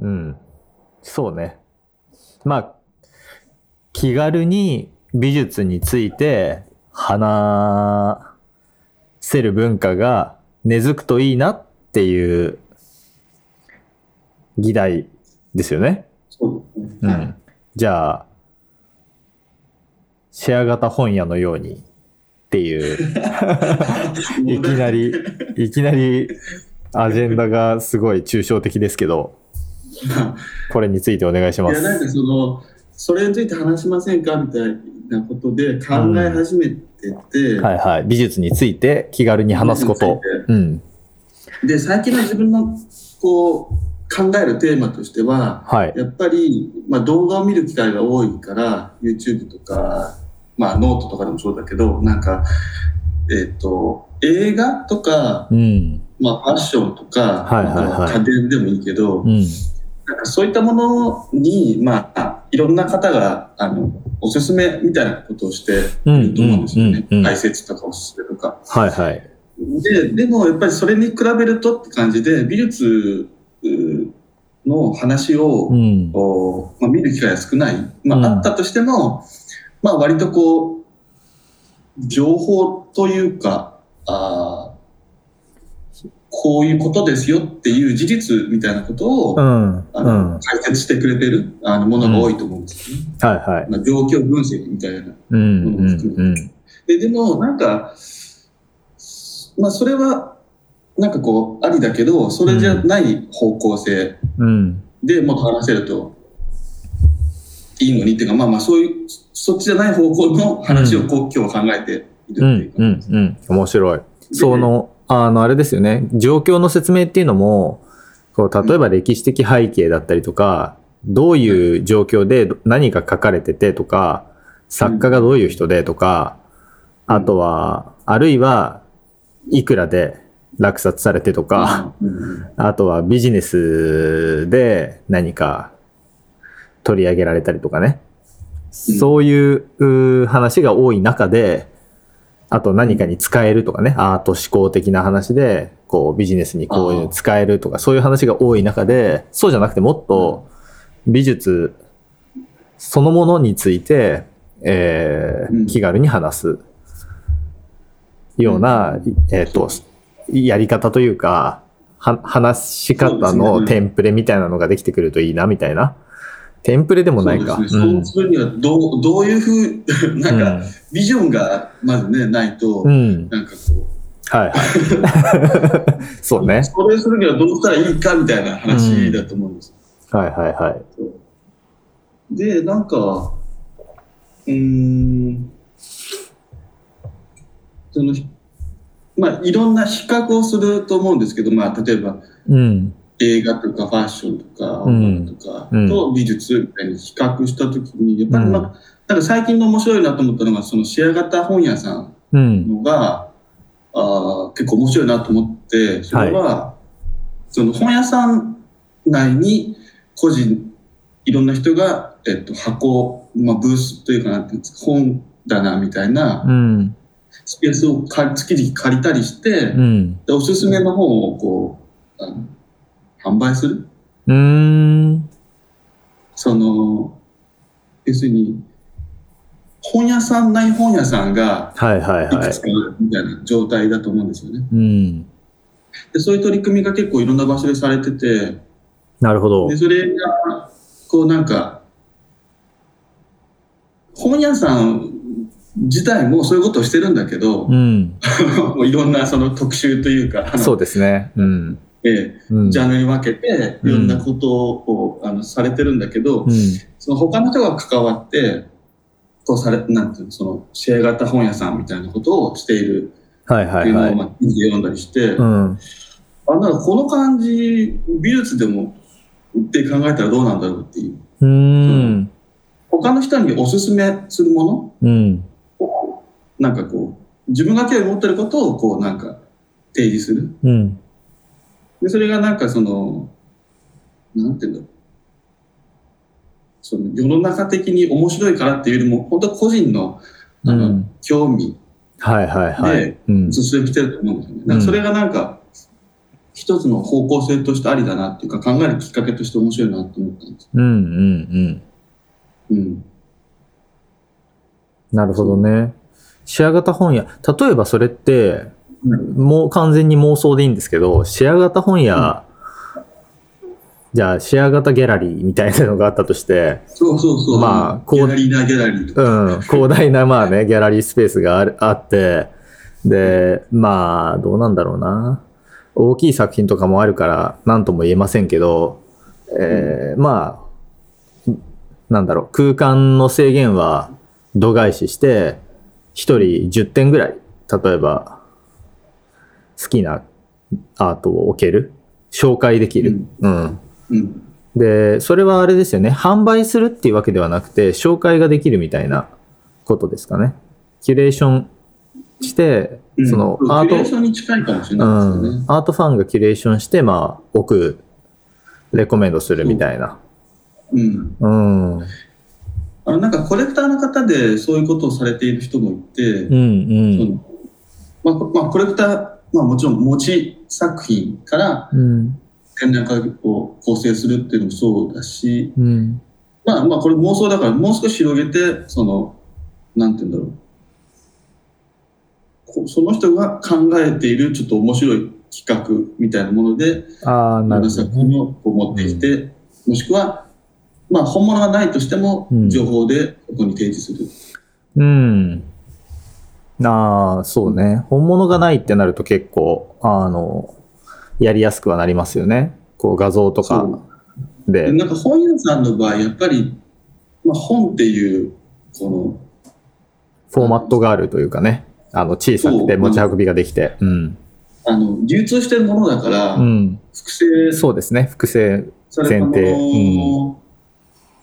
うん。そうね。まあ、気軽に美術について話せる文化が根付くといいなっていう議題ですよね。うん。じゃあ、シェア型本屋のようにっていう、いきなり、いきなりアジェンダがすごい抽象的ですけど、これについてお願いしまいや、なんす。かその、それについて話しませんかみたいなことで考え始めてて、はいはい。美術について気軽に話すこと。うん。で、最近の自分のこう考えるテーマとしては、はい。やっぱり、まあ、動画を見る機会が多いから、YouTube とか、まあ、ノートとかでもそうだけど、なんか、えっ、と、映画とか、うん。まあ、ファッションとか、はいはいはいまあ家電でもいいけど、うん。なんかそういったものに、まあ、いろんな方が、あの、おすすめみたいなことをしていると思うんですよね。解説とかおすすめとか。はいはい。で、でもやっぱりそれに比べるとって感じで、美術うの話を、うん。まあ、見る機会が少ない。まあ、うんあったとしても、まあ、割とこう、情報というか、あーこういうことですよっていう事実みたいなことを、うん。うあのん。解説してくれてるあのものが多いと思うんですよね。はいはい。まあ、状況分析みたいな。うん。うん。うん。ででも、なんか、まあ、それは、なんかこう、ありだけど、それじゃない方向性うん。でもっと話せるといいのにっていうか、まあまあ、そういう、そっちじゃない方向の話をこう、今日は考えているってうんいう。うん。うん。面白い。その、あの、あれですよね。状況の説明っていうのも、こう、例えば歴史的背景だったりとか、どういう状況で何が書かれててとか、作家がどういう人でとか、あとは、あるいは、いくらで落札されてとか、うん。あとはビジネスで何か取り上げられたりとかね。そういう話が多い中で、あと何かに使えるとかね、アート思考的な話で、こうビジネスにこういうの使えるとか、そういう話が多い中で、そうじゃなくてもっと美術そのものについて、えーうん。気軽に話す。ような、えっ、と、やり方というか、は話し方のテンプレみたいなのができてくるといいな、みたいな。テンプレでもないか。そうですね。そうするにはどう、どういうふう、なんか、ビジョンがまずね、ないと、うん。うん。なんかこはいはい。そうう、ね。それするにはどうしたらいいかみたいな話だと思うんです。はいはいはい。で、なんか、うーん、その、まあ、いろんな比較をすると思うんですけど、まあ、例えばうん。映画とかファッションとかうん音楽とかうんと美術みたいに比較したときに、やっぱり、まあうんなんか最近の面白いなと思ったのが、そのシェア型本屋さんうん。のが、あー結構面白いなと思って、それは、その本屋さん内に個人、いろんな人が、えっと、箱、まあ、ブースというかなんていうんですか、本棚みたいなうん。スペースを月々借りたりして、うん。でおすすめの本をこう、あの販売する？うーん。その、要するに、本屋さんない本屋さんがはいはいはいいくつ。かみたいな状態だと思うんですよね。うん。でそういう取り組みが結構いろんな場所でされてて、なるほどで。それが、こうなんか、本屋さん自体もそういうことをしてるんだけど、うん。もういろんなその特集というか、そうですね。うん。ええうん。ジャンルに分けて、いろんなことを、あのされてるんだけど、うん。その他の人が関わって、こうされ、なんていうの、その、シェア型本屋さんみたいなことをしているはいっていうのを。まあ、記事で読んだりして、うん。あ、なんかこの感じ、美術でもって考えたらどうなんだろうっていう。うーん。他の人におすすめするもうん。のを、なんかこう、自分が興味持ってることを、こう、なんか、提示する？うん。で、それがなんかその、なんていうんだろう。その世の中的に面白いからっていうよりも、本当個人のあの、うん興味はいはいはいで。うん。進んできてると思うんですよね。なんかそれがなんか、一つの方向性としてありだなっていうか考えるきっかけとして面白いなと思ったんです。うんうんうん。うん。なるほどね。シェア型本屋。例えばそれって、うんもう完全に妄想でいいんですけど、シェア型本屋、じゃあシェア型ギャラリーみたいなのがあったとして、そうそうそう。まあギャラリーなギャラリーとか。うん、広大なまあね、ギャラリースペースがあるあって、で、まあ、どうなんだろうな。大きい作品とかもあるから、なんとも言えませんけど、えーまあ、なんだろう、空間の制限は度外視して、一人10点ぐらい、例えば、好きなアートを置ける紹介できる。うんうん。で、それはあれですよね。販売するっていうわけではなくて、紹介ができるみたいなことですかね。キュレーションして、うんそのアート、アートファンがキュレーションして、まあ、置く、レコメンドするみたいな。うん。うん。うん、あの、なんかコレクターの方でそういうことをされている人もいて、うん、そのまあ、こまあ、コレクター、まあもちろん持ち作品からうん、展覧会を構成するっていうのもそうだし、うん、まあまあこれ妄想だからもう少し広げて、その、なんて言うんだろう。その人が考えているちょっと面白い企画みたいなもので、ああ、なるほど作品ね。を持ってきて、もしくは、まあ本物がないとしてもうん、情報でここに提示する。うん。ああ、そうね。本物がないってなると結構、あの、やりやすくはなりますよね。こう画像とかでで。なんか本屋さんの場合、やっぱり、まあ、本っていう、こフォーマットがあるというかね。あの、小さくて持ち運びができて。うん。の、あの、流通してるものだから、うん。複製そうですね。複製。前提の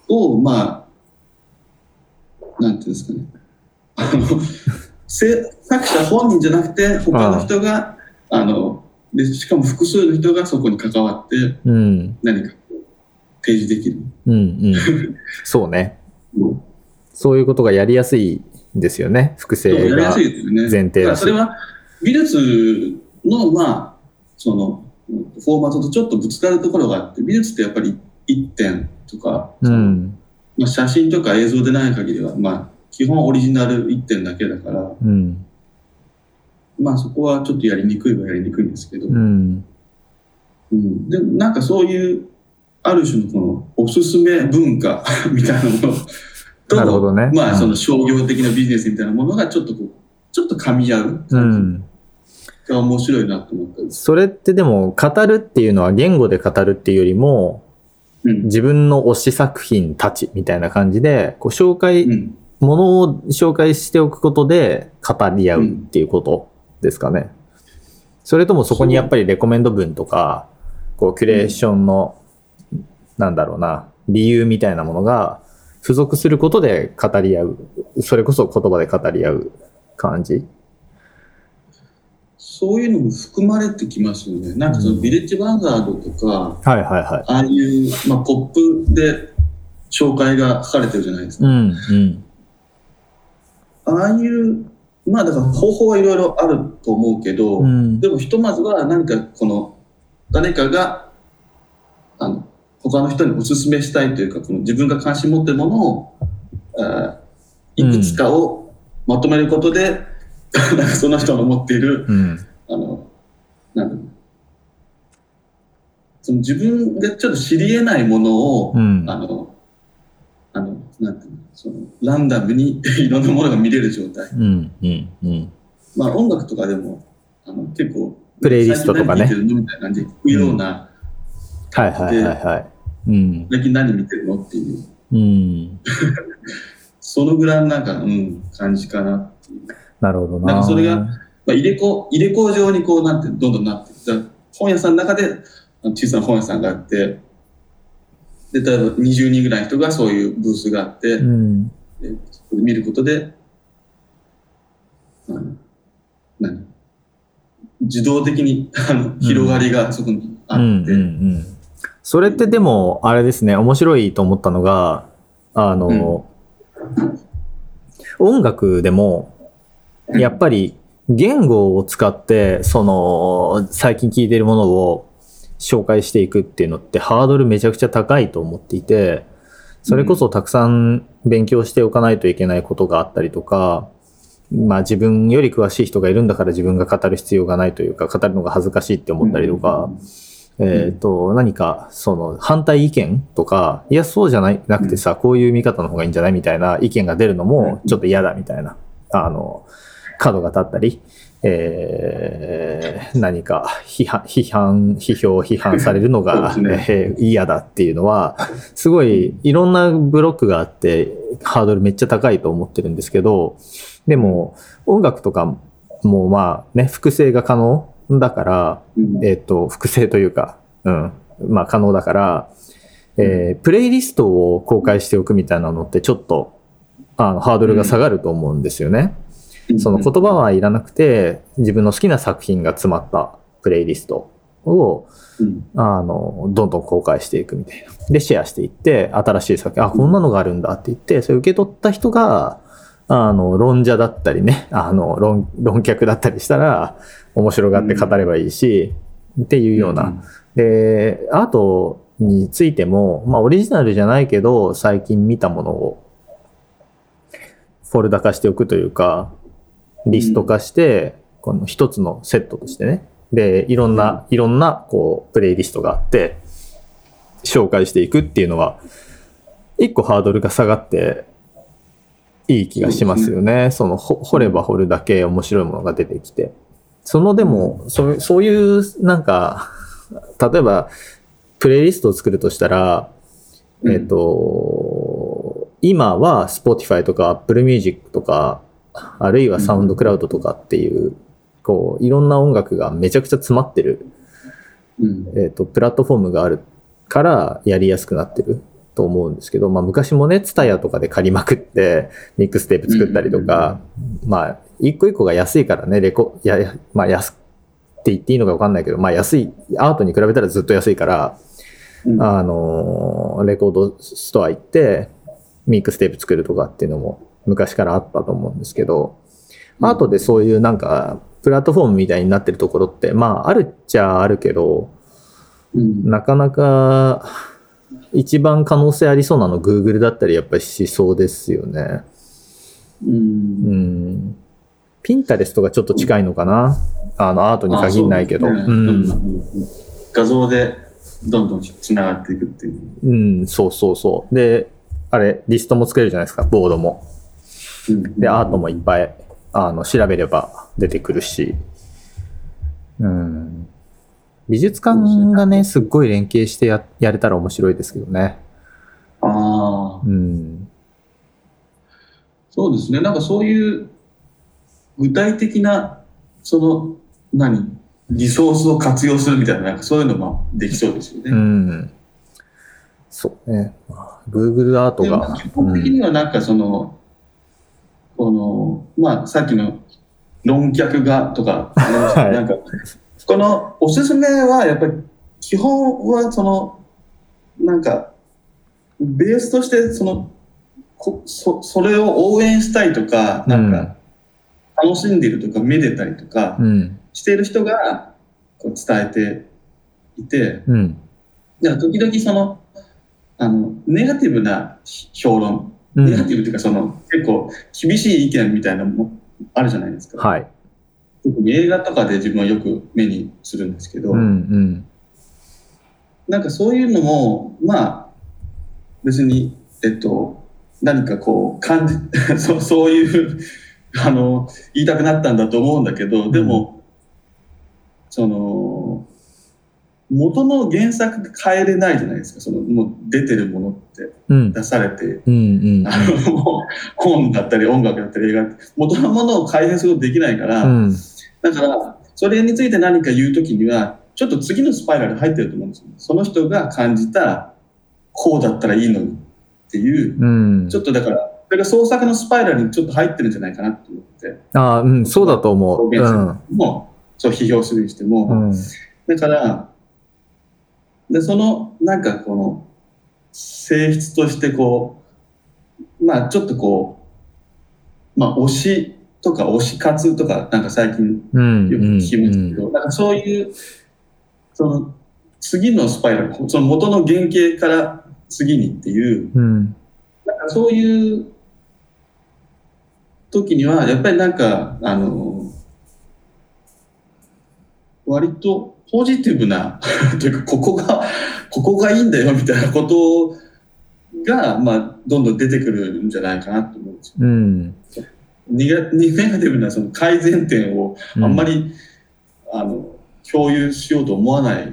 を、まあ、なんていうんですかね。作者本人じゃなくて、他の人が、あの、で、しかも複数の人がそこに関わって、うん。何かこう提示できる。うん。うん。そうね。そういうことがやりやすいんですよね。複製がやりやすい。ですよね。前提だしだからそれは美術の、まあ、その、フォーマットとちょっとぶつかるところがあって、美術ってやっぱり一点とか、うん。まあ、写真とか映像でない限りは、まあ、基本オリジナル一点だけだから、うん。まあそこはちょっとやりにくいはやりにくいんですけど、ううんん。でもなんかそういう、ある種のこのおすすめ文化 みたいなものと、なるほどねうんまあその商業的なビジネスみたいなものがちょっとこう、ちょっと噛み合うう感ん。じが面白いなと思った。それってでも、語るっていうのは言語で語るっていうよりも、うん。自分の推し作品たちみたいな感じで、こう紹介、うん。ものを紹介しておくことで語り合うっていうことですかね。それともそこにやっぱりレコメンド文とか、こうキュレーションの、なんだろうな、理由みたいなものが付属することで語り合う。それこそ言葉で語り合う感じ？そういうのも含まれてきますよね。なんかそのビレッジヴァンガードとか、はいはいはい。ああいう、まあ、ポップで紹介が書かれてるじゃないですか。うん、うん。ああいう、まあだから方法はいろいろあると思うけど、うんでもひとまずは何かこの誰かがあの他の人にお勧めしたいというかこの自分が関心持ってるものをあーいくつかをまとめることで、なんかその人の持っているうん。あのなんだろうその自分でちょっと知り得ないものを、うん。あのあのなんていうの？そのランダムに いろんなものが見れる状態うん、うん、うん。まあ音楽とかでも、あの結構、プレイリストとかねみたいな感じで聞くような、はいはいはいはい。うん。最近何見てるのっていう、うん。そのぐらいのなんか、うん、感じかなっていう。なるほどな。なんかそれがまあ、入れ子、入れ子状にこうなって、どんどんなって本屋さんの中で、小さな本屋さんがあって、で、例えば20人ぐらいの人がそういうブースがあって、うん。でそこで見ることで、何？自動的にあの広がりがそこにあって、うんうんうん。それってでも、あれですね、面白いと思ったのが、あの、音楽でも、やっぱり言語を使って、その、最近聴いているものを紹介していくっていうのってハードルめちゃくちゃ高いと思っていて、それこそたくさん勉強しておかないといけないことがあったりとか、まあ自分より詳しい人がいるんだから自分が語る必要がないというか、語るのが恥ずかしいって思ったりとか、えっ、と、何か、その、反対意見とか、いや、そうじゃない、なくてさ、こういう見方の方がいいんじゃないみたいな意見が出るのも、ちょっと嫌だみたいな、あの、角が立ったり、えー、何か批判、批判、批評、批判されるのが、ね。えー嫌だっていうのは、すごいいろんなブロックがあって、ハードルめっちゃ高いと思ってるんですけど、でも、音楽とかもまあね、複製が可能だから、うん。えっ、と、複製というか、うん、まあ可能だから、えープレイリストを公開しておくみたいなのってちょっと、あの、ハードルが下がると思うんですよね。その言葉はいらなくて、自分の好きな作品が詰まったプレイリストを、うんあの、どんどん公開していくみたいな。で、シェアしていって、新しい作品、あ、こんなのがあるんだって言って、それ受け取った人が、あの、論者だったりね、あの、論、論客だったりしたら、面白がって語ればいいし、っていうような。で、アートについても、まあ、オリジナルじゃないけど、最近見たものを、フォルダ化しておくというか、リスト化して、この一つのセットとしてね。で、いろんな、いろんな、こう、プレイリストがあって、紹介していくっていうのは、一個ハードルが下がって、いい気がしますよね。その、ほ掘れば掘るだけ面白いものが出てきて。その、でも、そうそういう、なんか、例えば、プレイリストを作るとしたら、えっ、と、今は Spotify とか Apple Music とか、あるいは SoundCloud とかっていう、こう、いろんな音楽がめちゃくちゃ詰まってる、うん。えっ、と、プラットフォームがあるからやりやすくなってると思うんですけど、まあ昔もね、ツタヤとかで借りまくって、ミックステープ作ったりとか、まあ、一個一個が安いからね、レコ、いや、まあ安って言っていいのかわかんないけど、まあ安い、アートに比べたらずっと安いから、うん。あのーレコードストア行って、ミックステープ作るとかっていうのも昔からあったと思うんですけど、うんアートでそういうなんか、プラットフォームみたいになってるところって、まあ、あるっちゃあるけど、うんなかなか、一番可能性ありそうなの Google だったりやっぱりしそうですよね。うんうん。ピンタレストがちょっと近いのかなあの、アートに限らないけど。うねうんうんん。うん画像でどんどんつながっていくっていう。うん、そうそうそう。で、あれ、リストも作れるじゃないですか、ボードも。うんで、アートもいっぱい、あの、調べれば出てくるし。うん。美術館がね、すっごい連携してややれたら面白いですけどね。ああ、うん。そうですね。なんかそういう具体的な、その、何？リソースを活用するみたいな、なんかそういうのもできそうですよね。うん。そうね。まあ Google アートが。基本的にはなんかその、この、まあさっきの論客がとか、はいなんか、このおすすめはやっぱり基本はその、なんか、ベースとしてその、こそそれを応援したいとか、なんか、楽しんでいるとか、めでたりとかうん。している人がこう伝えていて、うん。だから時々その、あの、ネガティブな評論、うんネガティブっていうかその、結構厳しい意見みたいなのもあるじゃないですか。はい。特に映画とかで自分はよく目にするんですけど、うんうん。なんかそういうのも、まあ、別に、えっと、何かこう、感じ、そうそういう、あの、言いたくなったんだと思うんだけど、でも、その、元の原作変えれないじゃないですか、その、もう出てるものってうん。出されて、うんうん。あの、本だったり音楽だったり映画って、元のものを改変することできないから、うん。だから、それについて何か言うときには、ちょっと次のスパイラルに入ってると思うんですよ。その人が感じた、こうだったらいいのにっていう、うん。ちょっとだから、それが創作のスパイラルにちょっと入ってるんじゃないかなと思って、ああ、うん、そうだと思う。表現するにも、そう批評するにしても、うん。うん。だから、で、その、なんかこの、性質としてこう、まあちょっとこう、まあ推しとか推し活とか、なんか最近うん。よく聞きますけうんど、なんかそういう、その、次のスパイラル、その元の原型から次にっていう、うん。なんかそういう時には、やっぱりなんか、あの、割とポジティブな、というか、ここが、ここがいいんだよみたいなことが、まあ、どんどん出てくるんじゃないかなと思うんですよ。うん。ネガネガティブなその改善点をあんまり、あの、共有しようと思わない。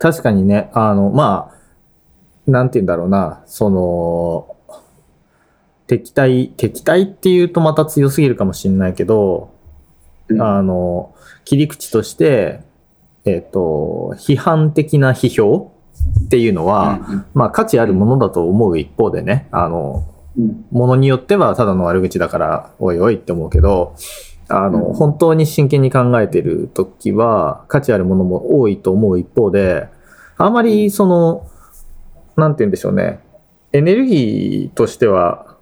確かにね、あの、まあ、なんて言うんだろうな、その、敵対、敵対っていうとまた強すぎるかもしれないけど、うんあの、切り口として、えっ、と、批判的な批評っていうのは、まあ価値あるものだと思う一方でね、あの、うん。うんものによってはただの悪口だから、おいおいって思うけど、あの、うん。本当に真剣に考えてるときは、価値あるものも多いと思う一方で、あまりその、なんて言うんでしょうね、エネルギーとしては、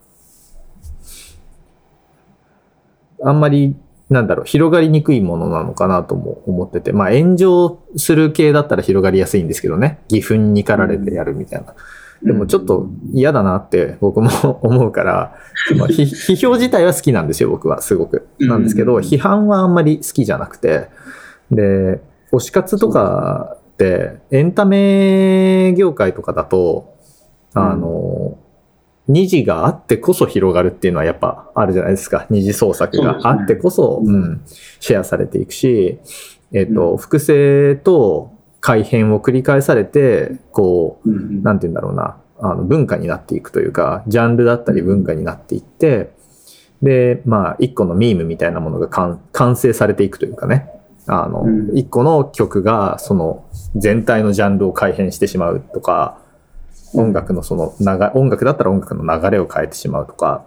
あんまり、なんだろう、広がりにくいものなのかなとも思ってて、まあ炎上する系だったら広がりやすいんですけどね、義憤に駆られてやるみたいな。でもちょっと嫌だなって僕も 思うから、まあ、批批評自体は好きなんですよ、僕は。すごく。なんですけど、うん。批判はあんまり好きじゃなくて、で、推し活とかって、エンタメ業界とかだと、あの、二次があってこそ広がるっていうのはやっぱあるじゃないですか。二次創作があってこそ、うんうん、シェアされていくし、えっ、と、うん。複製と改変を繰り返されて、こう、なんて言うんだろうな、あの文化になっていくというか、ジャンルだったり文化になっていって、で、まあ、一個のミームみたいなものが完完成されていくというかね、あの、うん。一個の曲が、その、全体のジャンルを改変してしまうとか、音楽のその流音楽だったら音楽の流れを変えてしまうとか、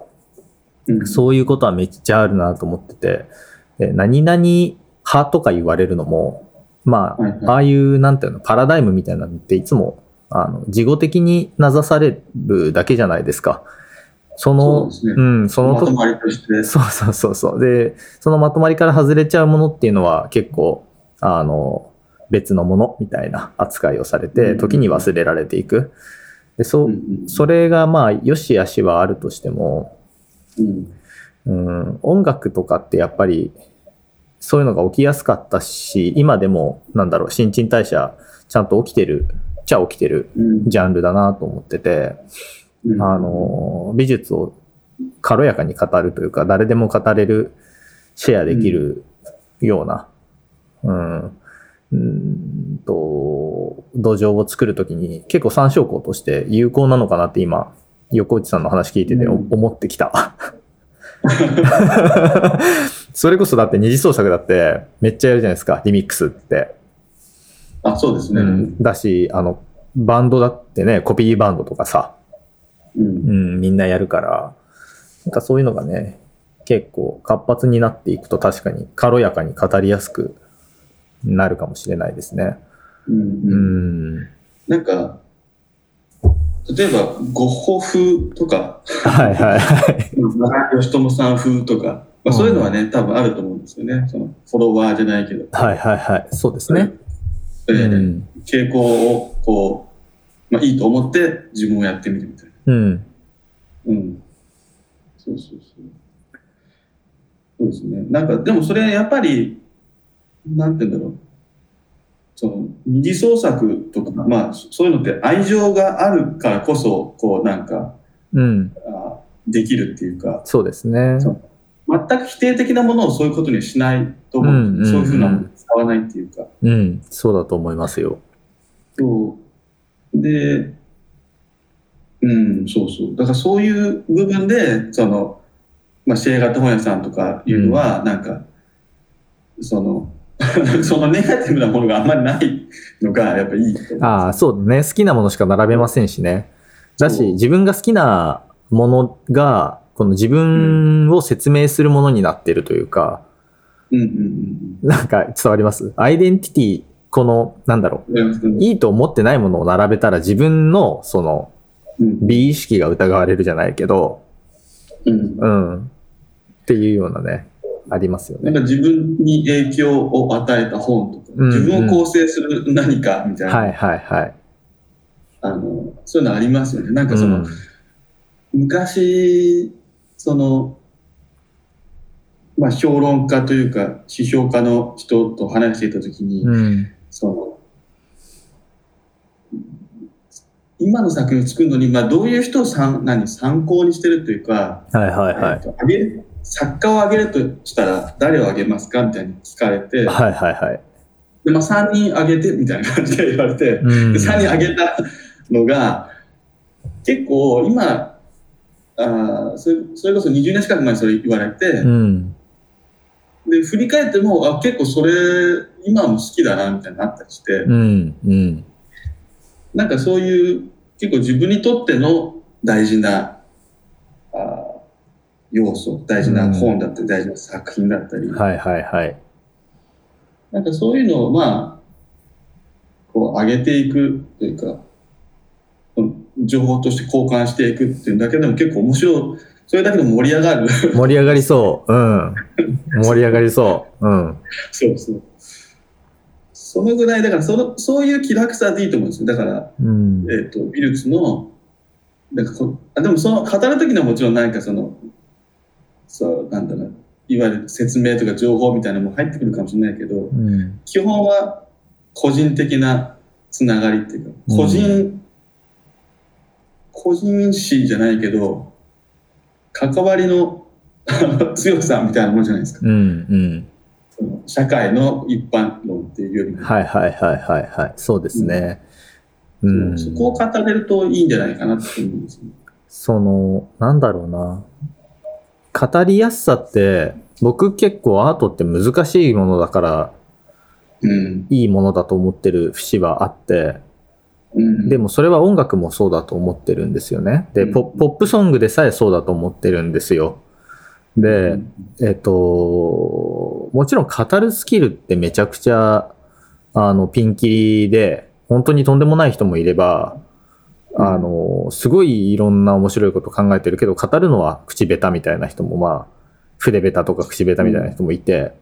うんそういうことはめっちゃあるなと思ってて、で何々派とか言われるのも、まあ、はいはいああいう、なんていうの、パラダイムみたいなのっていつも、あの、事後的に名指されるだけじゃないですか。その、そうねん、そのとまとまりとして。そうそうそうそう。で、そのまとまりから外れちゃうものっていうのは結構、あの、別のものみたいな扱いをされて、うん時に忘れられていく。で、そそれがまあ、良し悪しはあるとしても、うん。うん、音楽とかってやっぱりそういうのが起きやすかったし、今でもなんだろう、新陳代謝ちゃんと起きてる、じゃ起きてるうん。ジャンルだなと思ってて、うん。あの、美術を軽やかに語るというか、誰でも語れる、シェアできるような、うん、うーんと、土壌を作るときに結構参照項として有効なのかなって今、横内さんの話聞いてて思ってきた。それこそだって二次創作だってめっちゃやるじゃないですか、リミックスって。あ、そうですね。うん、だし、あの、バンドだってね、コピーバンドとかさ、うんうん、みんなやるから、なんかそういうのがね、結構活発になっていくと確かに軽やかに語りやすくなるかもしれないですね。うんううんん。なんか、例えば、ゴッホ風とか、はいはいはい。長井義友さん風とか、まあ、そういうのはね、多分あると思うんですよね。そのフォロワーじゃないけど。はいはいはい。そうですね。えーうん。傾向を、こう、まあ、いいと思って自分をやってみるみたいな。うん。うん。そうそうそう。そうですね。なんか、でもそれやっぱり、なんて言うんだろう。その、二次創作とか、まあ、そういうのって愛情があるからこそ、こう、なんか、うん。あできるっていうか、そうですね。そう全く否定的なものをそういうことにしないと思う。うんうんそういうふうなものを使わないっていうか。うん。そうだと思いますよ。そう。で、うん、そうそう。だからそういう部分で、その、まあ、シェー型本屋さんとかいうのは、なんか、その、そのネガティブなものがあんまりないのが、やっぱいい。ああ、そうだね。好きなものしか並べませんしね。だし、自分が好きなものが、この自分を説明するものになってるというか、うんうんなんか伝わります？アイデンティティ、この、なんだろう。いいと思ってないものを並べたら自分の、その、うん。美意識が疑われるじゃないけど、うん。うん。っていうようなね、ありますよね。なんか自分に影響を与えた本とか、うん自分を構成する何かみたいな、はいはいはい。あの、そういうのありますよね。なんかその、うん昔、その、まあ、評論家というか、批評家の人と話していたときに、うん。その、今の作品を作るのに、まあ、どういう人を参何参考にしてるというか、はいはいはいえっ。作家を挙げるとしたら誰を挙げますか？みたいに聞かれて、はいはいはい。でまあ、3人挙げてみたいな感じで言われて、うんで3人挙げたのが結構今あーそれそれこそ20年近く前にそれ言われて、うん。で振り返ってもあ結構それ今も好きだなみたいになったりして、うん。うん。なんかそういう結構自分にとっての大事なあー要素大事な本だったり、大事な作品だったり、はいはいはい。なんかそういうのをまあこう上げていくというかうん情報として交換していくっていうだけでも結構面白いそれだけでも盛り上がる盛り上がりそう。うん。盛り上がりそう。うん。そうそうそのぐらいだからそのそういう気楽さでいいと思うんですよだからうん。えっ、と、美術の、なんかこあでもその語るときにはもちろん何かその、そう、なんだろう、いわゆる説明とか情報みたいなのも入ってくるかもしれないけど、うん。基本は個人的なつながりっていうか、うん個人、個人史じゃないけど、関わりの 強さみたいなもんじゃないですか。うん。うん。その社会の一般論っていうよりも、はいはいはいはいはい。そうですね。うん。そこを語れるといいんじゃないかなって思うんですよね。その、なんだろうな。語りやすさって、僕結構アートって難しいものだから、うん。いいものだと思ってる節はあって、うん、でもそれは音楽もそうだと思ってるんですよね。で、うんポポップソングでさえそうだと思ってるんですよ。で、えっと、もちろん語るスキルってめちゃくちゃ、あの、ピンキリで、本当にとんでもない人もいれば、あの、すごいいろんな面白いこと考えてるけど、語るのは口下手みたいな人も、まあ、筆下手とか口下手みたいな人もいて、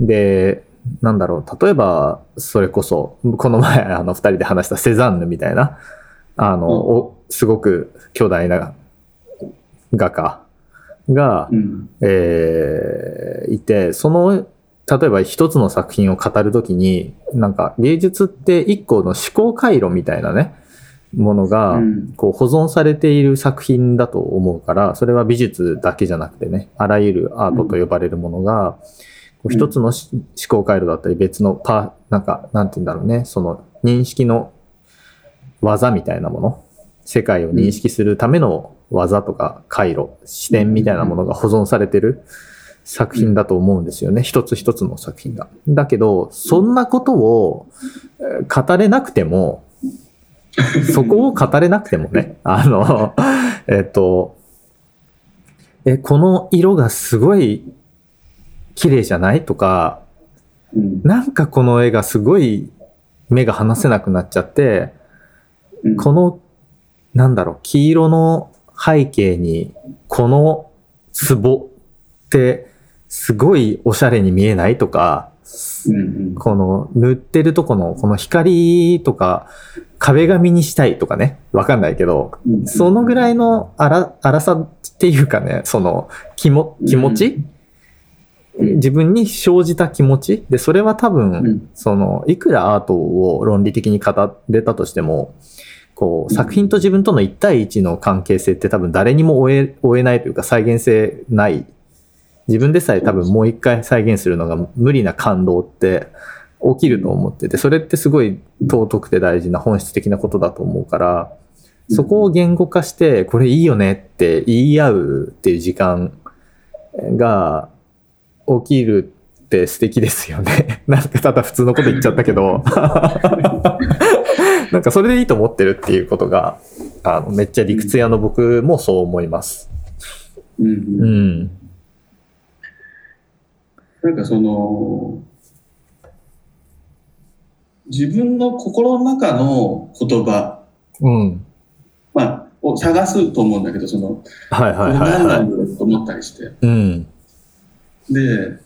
で、なんだろう、例えば、それこそ、この前、あの、二人で話したセザンヌみたいな、あの、うんおすごく巨大な画家が、うん。えーいて、その、例えば一つの作品を語るときに、なんか芸術って一個の思考回路みたいなね、ものが、うんこう保存されている作品だと思うから、それは美術だけじゃなくてね、あらゆるアートと呼ばれるものが、こう一つのし思考回路だったり別のパー、なんか、なんて言うんだろうね、その認識の技みたいなもの、世界を認識するための技とか回路、視点みたいなものが保存されてる作品だと思うんですよね。一つ一つの作品が。だけど、そんなことをえー語れなくても、そこを語れなくてもね、あの、えっと、え、この色がすごい綺麗じゃないとか、うん。なんかこの絵がすごい目が離せなくなっちゃって、うん。この、なんだろう、黄色の背景に、この壺って、すごいおしゃれに見えないとか、この塗ってるとこの、この光とか、壁紙にしたいとかね、わかんないけど、うん。そのぐらいの荒荒さっていうかね、その気も気持ち、うん。自分に生じた気持ち？で、それは多分、うん。その、いくらアートを論理的に語れたとしても、こう、うん。作品と自分との1対1の関係性って多分誰にも追え、追えないというか再現性ない。自分でさえ多分もう一回再現するのが無理な感動って起きると思ってて、それってすごい尊くて大事な本質的なことだと思うから、そこを言語化して、これいいよねって言い合うっていう時間が起きるって素敵ですよね。なんかただ普通のこと言っちゃったけど、なんかそれでいいと思ってるっていうことが、あのめっちゃ理屈屋の僕もそう思います。うんううんん。なんかその自分の心の中の言葉、うん。まあ、を探すと思うんだけどその、はいはいはい何なはい。んだろうと思ったりしてうん。で、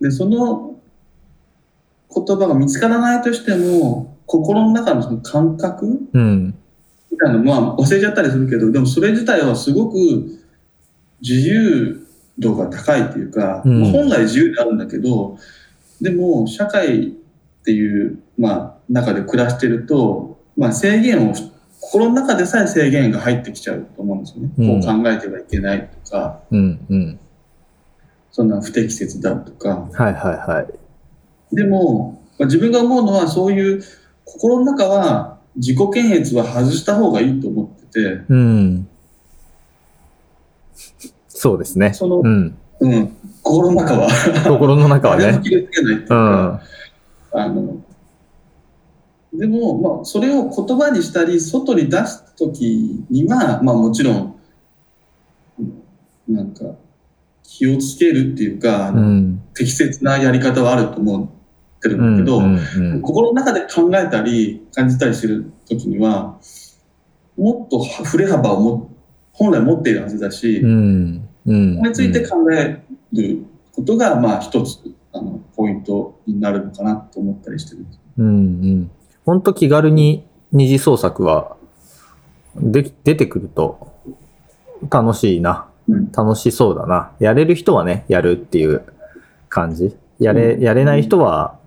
で、その言葉が見つからないとしても、心の中のその感覚うん。みたいなのまあ忘れちゃったりするけど、でもそれ自体はすごく自由度が高いっていうか、うんまあ本来自由であるんだけど、でも社会っていう、まあ、中で暮らしてると、まあ、制限を、心の中でさえ制限が入ってきちゃうと思うんですよね。うんこう考えてはいけないとか、うん。うん。そんな不適切だとか。はいはいはい。でも、まあ、自分が思うのはそういう心の中は自己検閲は外した方がいいと思ってて、うん。そうですね。その、うん。うん、心の中は、心の中はね。誰も切りつけないっていううか、ん。あの、でも、まあ、それを言葉にしたり、外に出すときには、まあもちろん、うんなんか、気をつけるっていうか、うん。適切なやり方はあると思ってるんだけど、うんうん心の中で考えたり、感じたりするときには、もっと振れ幅をも本来持っているはずだし、うん。うん。これについて考えることが、まあ一つ、あの、ポイントになるのかなと思ったりしてる。うんうん。ほんと気軽に二次創作は、でき、出てくると楽しいな。うん楽しそうだな。やれる人はね、やるっていう感じ。やれ、やれない人は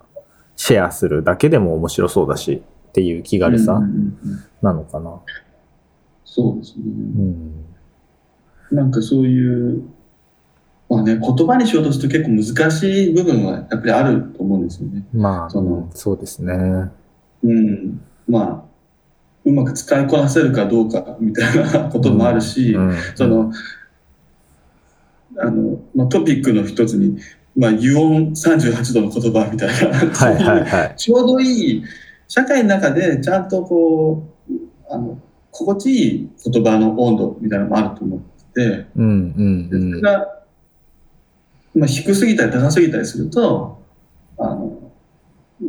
シェアするだけでも面白そうだしっていう気軽さなのかな。そうですね。うん。なんかそういう、まあね、言葉にしようとすると結構難しい部分はやっぱりあると思うんですよね。まあ、そのうんそうですね。うん。まあ、うまく使いこなせるかどうかみたいなこともあるし、うんその、あの、まあ、トピックの一つに、まあ、油温38度の言葉みたいな、はいはいはい。ちょうどいい、社会の中でちゃんとこう、あの、心地いい言葉の温度みたいなのもあると思ってて、うんうんうん。れが、まあ、低すぎたり高すぎたりすると、あの、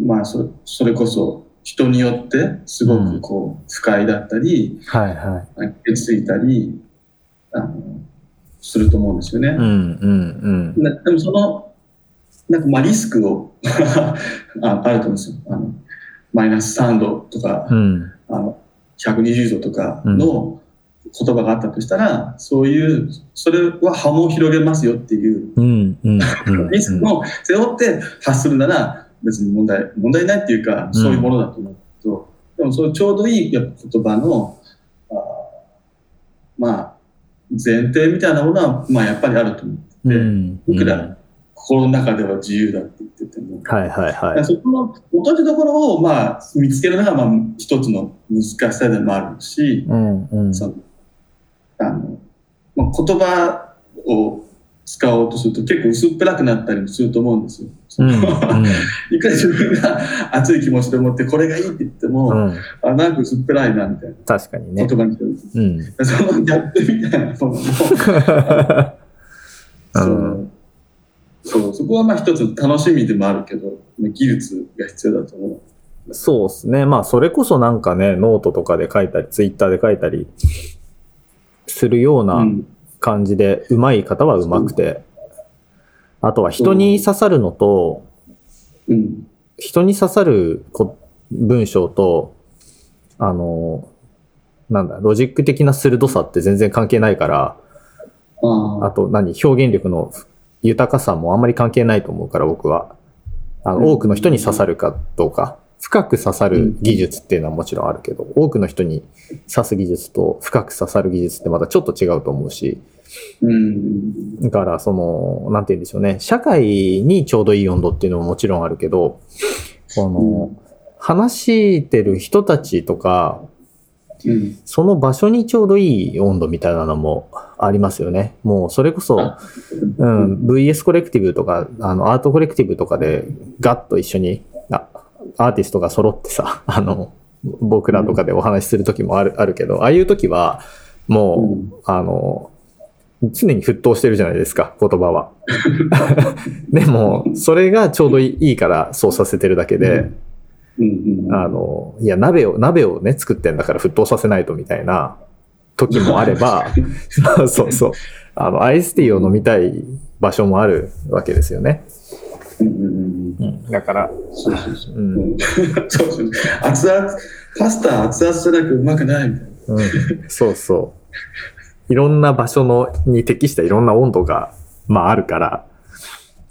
まあそ、それこそ人によってすごくこう、不快だったり、はいはい。傷ついたり、あの、すると思うんですよね。うんうんうん。なでもその、なんかまあリスクを ああると思うんですよ。あの、マイナス3度とか、うん。あの、120度とかの言葉があったとしたら、そういう、それは波紋を広げますよっていううんうんうん。リスクを背負って発するなら別に問題、問題ないっていうか、そういうものだと思うけど、でもそのちょうどいい言葉の、あーまあ、前提みたいなものは、まあやっぱりあると思ってて、うんいくら心の中では自由だって言ってても、はいはいはい。そこの落としどころをまあ見つけるのがまあ一つの難しさでもあるし、うんうん。そのあの、まあ、言葉を使おうとすると結構薄っぺらくなったりもすると思うんですよ。うんうん いくら自分が熱い気持ちで思ってこれがいいって言っても、うん。あ、なんか薄っぺらいなみたいな確かにね言。葉にしてる。うん。そのギャップみたいなものも、そうそう、そこはまあ一つ楽しみでもあるけど、まあ技術が必要だと思う。そうですね。まあ、それこそなんかね、ノートとかで書いたり、ツイッターで書いたりするよううなん感じで、上手い方は上手くて、あとは人に刺さるのと、うん。人に刺さるこ文章と、あの、なんだ、ロジック的な鋭さって全然関係ないから、ああと何、表現力の豊かさもあんまり関係ないと思うから、僕は。あうんの、多くの人に刺さるかどうか。深く刺さる技術っていうのはもちろんあるけど、多くの人に刺す技術と深く刺さる技術ってまたちょっと違うと思うし、うん。だから、その、なんて言うんでしょうね。社会にちょうどいい温度っていうのももちろんあるけど、この、話してる人たちとか、うん。その場所にちょうどいい温度みたいなのもありますよね。もうそれこそ、あうん、VS コレクティブとか、あの、アートコレクティブとかでガッと一緒に、あアーティストが揃ってさ、あの、僕らとかでお話しする時もある、あるけど、ああいう時は、もう、うんあの、常に沸騰してるじゃないですか、言葉は。でも、それがちょうどいいからそうさせてるだけで。あの、いや、鍋を、鍋をね、作ってんだから沸騰させないとみたいな時もあれば、そうそう。あの、アイスティーを飲みたい場所もあるわけですよね。うんうんうんうん、だから、そうそうそう。う そうそう。熱々、パスタ熱々じゃなくうまくないみたいな。うん、そうそう。いろんな場所のに適したいろんな温度が、まああるから、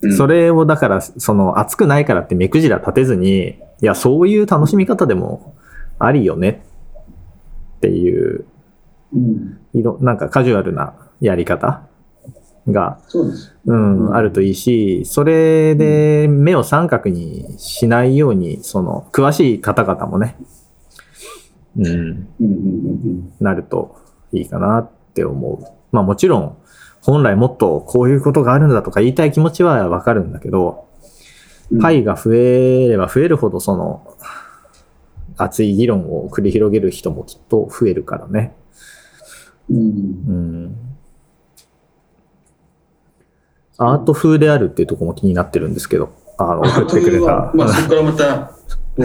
うんそれをだから、その暑くないからって目くじら立てずに、いや、そういう楽しみ方でもありよねっていう、うん。いろ、なんかカジュアルなやり方が、そうん、あるといいし、それで目を三角にしないように、その、詳しい方々もね、うん、なるといいかなって思う。まあもちろん、本来もっとこういうことがあるんだとか言いたい気持ちはわかるんだけど、うん。パイが増えれば増えるほどその、熱い議論を繰り広げる人もきっと増えるからね。うん。うん。アート風であるっていうところも気になってるんですけど、あの、送ってくれた。まあ、そこからまた、こう、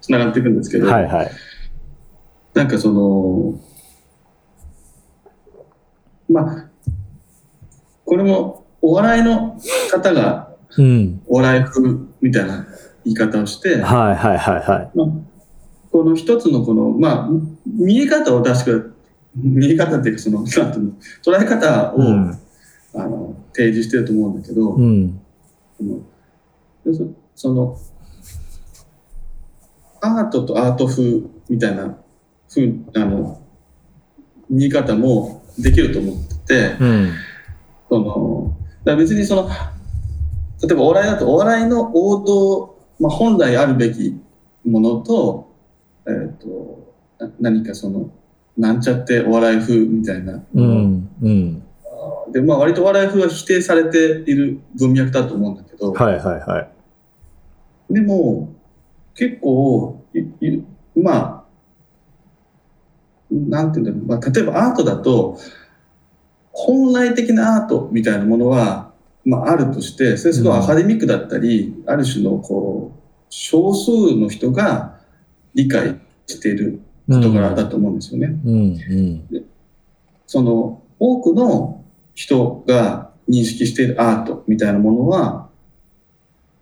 つながっていくんですけど、はいはい。なんかその、まあ、これもお笑いの方がうん。お笑い風みたいな言い方をして、はいはいはいはい。まあ、この一つのこの、まあ、見え方を出してくる、見え方っていうかその、捉え方を、うん。あの提示してると思うんだけど、うん。そのアートとアート風みたいな風あの見え方もできると思ってて、うん。そのだ別にその例えばお笑いだとお笑いの王道、まあ、本来あるべきものと,、えー、とな何かそのなんちゃってお笑い風みたいなうん。うん。で、まあ、割とお笑い風は否定されている文脈だと思うんだけど、はいはいはい。でも、結構、まあ、なんていうんだろう、まあ、例えばアートだと、本来的なアートみたいなものは、まあ、あるとして、それすごいアカデミックだったり、ある種のこう、少数の人が理解している事柄だと思うんですよね。うん。うん。その、多くの人が認識しているアートみたいなものは、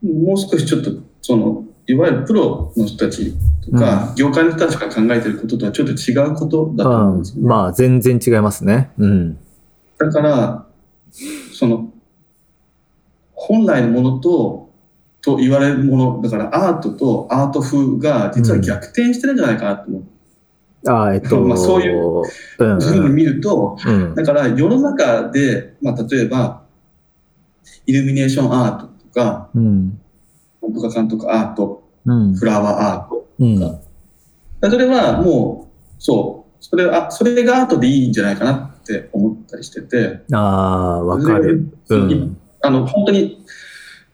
もう少しちょっと、その、いわゆるプロの人たちとか、業界の人たちが考えていることとはちょっと違うことだと思うんですよね。まあ、全然違いますね。うん。だから、その、本来のものと、と言われるもの、だからアートとアート風が実は逆転してるんじゃないかなと思う。ああ、えっと、まあそういううん。ふうに見ると、うん。だから世の中で、まあ例えば、イルミネーションアートとか、うん。なんとかかんとかアート、うん。フラワーアート。うん。それはもう、そう、それあそれがアートでいいんじゃないかなって思ったりしてて、ああ、わかる。うん。あの、本当に、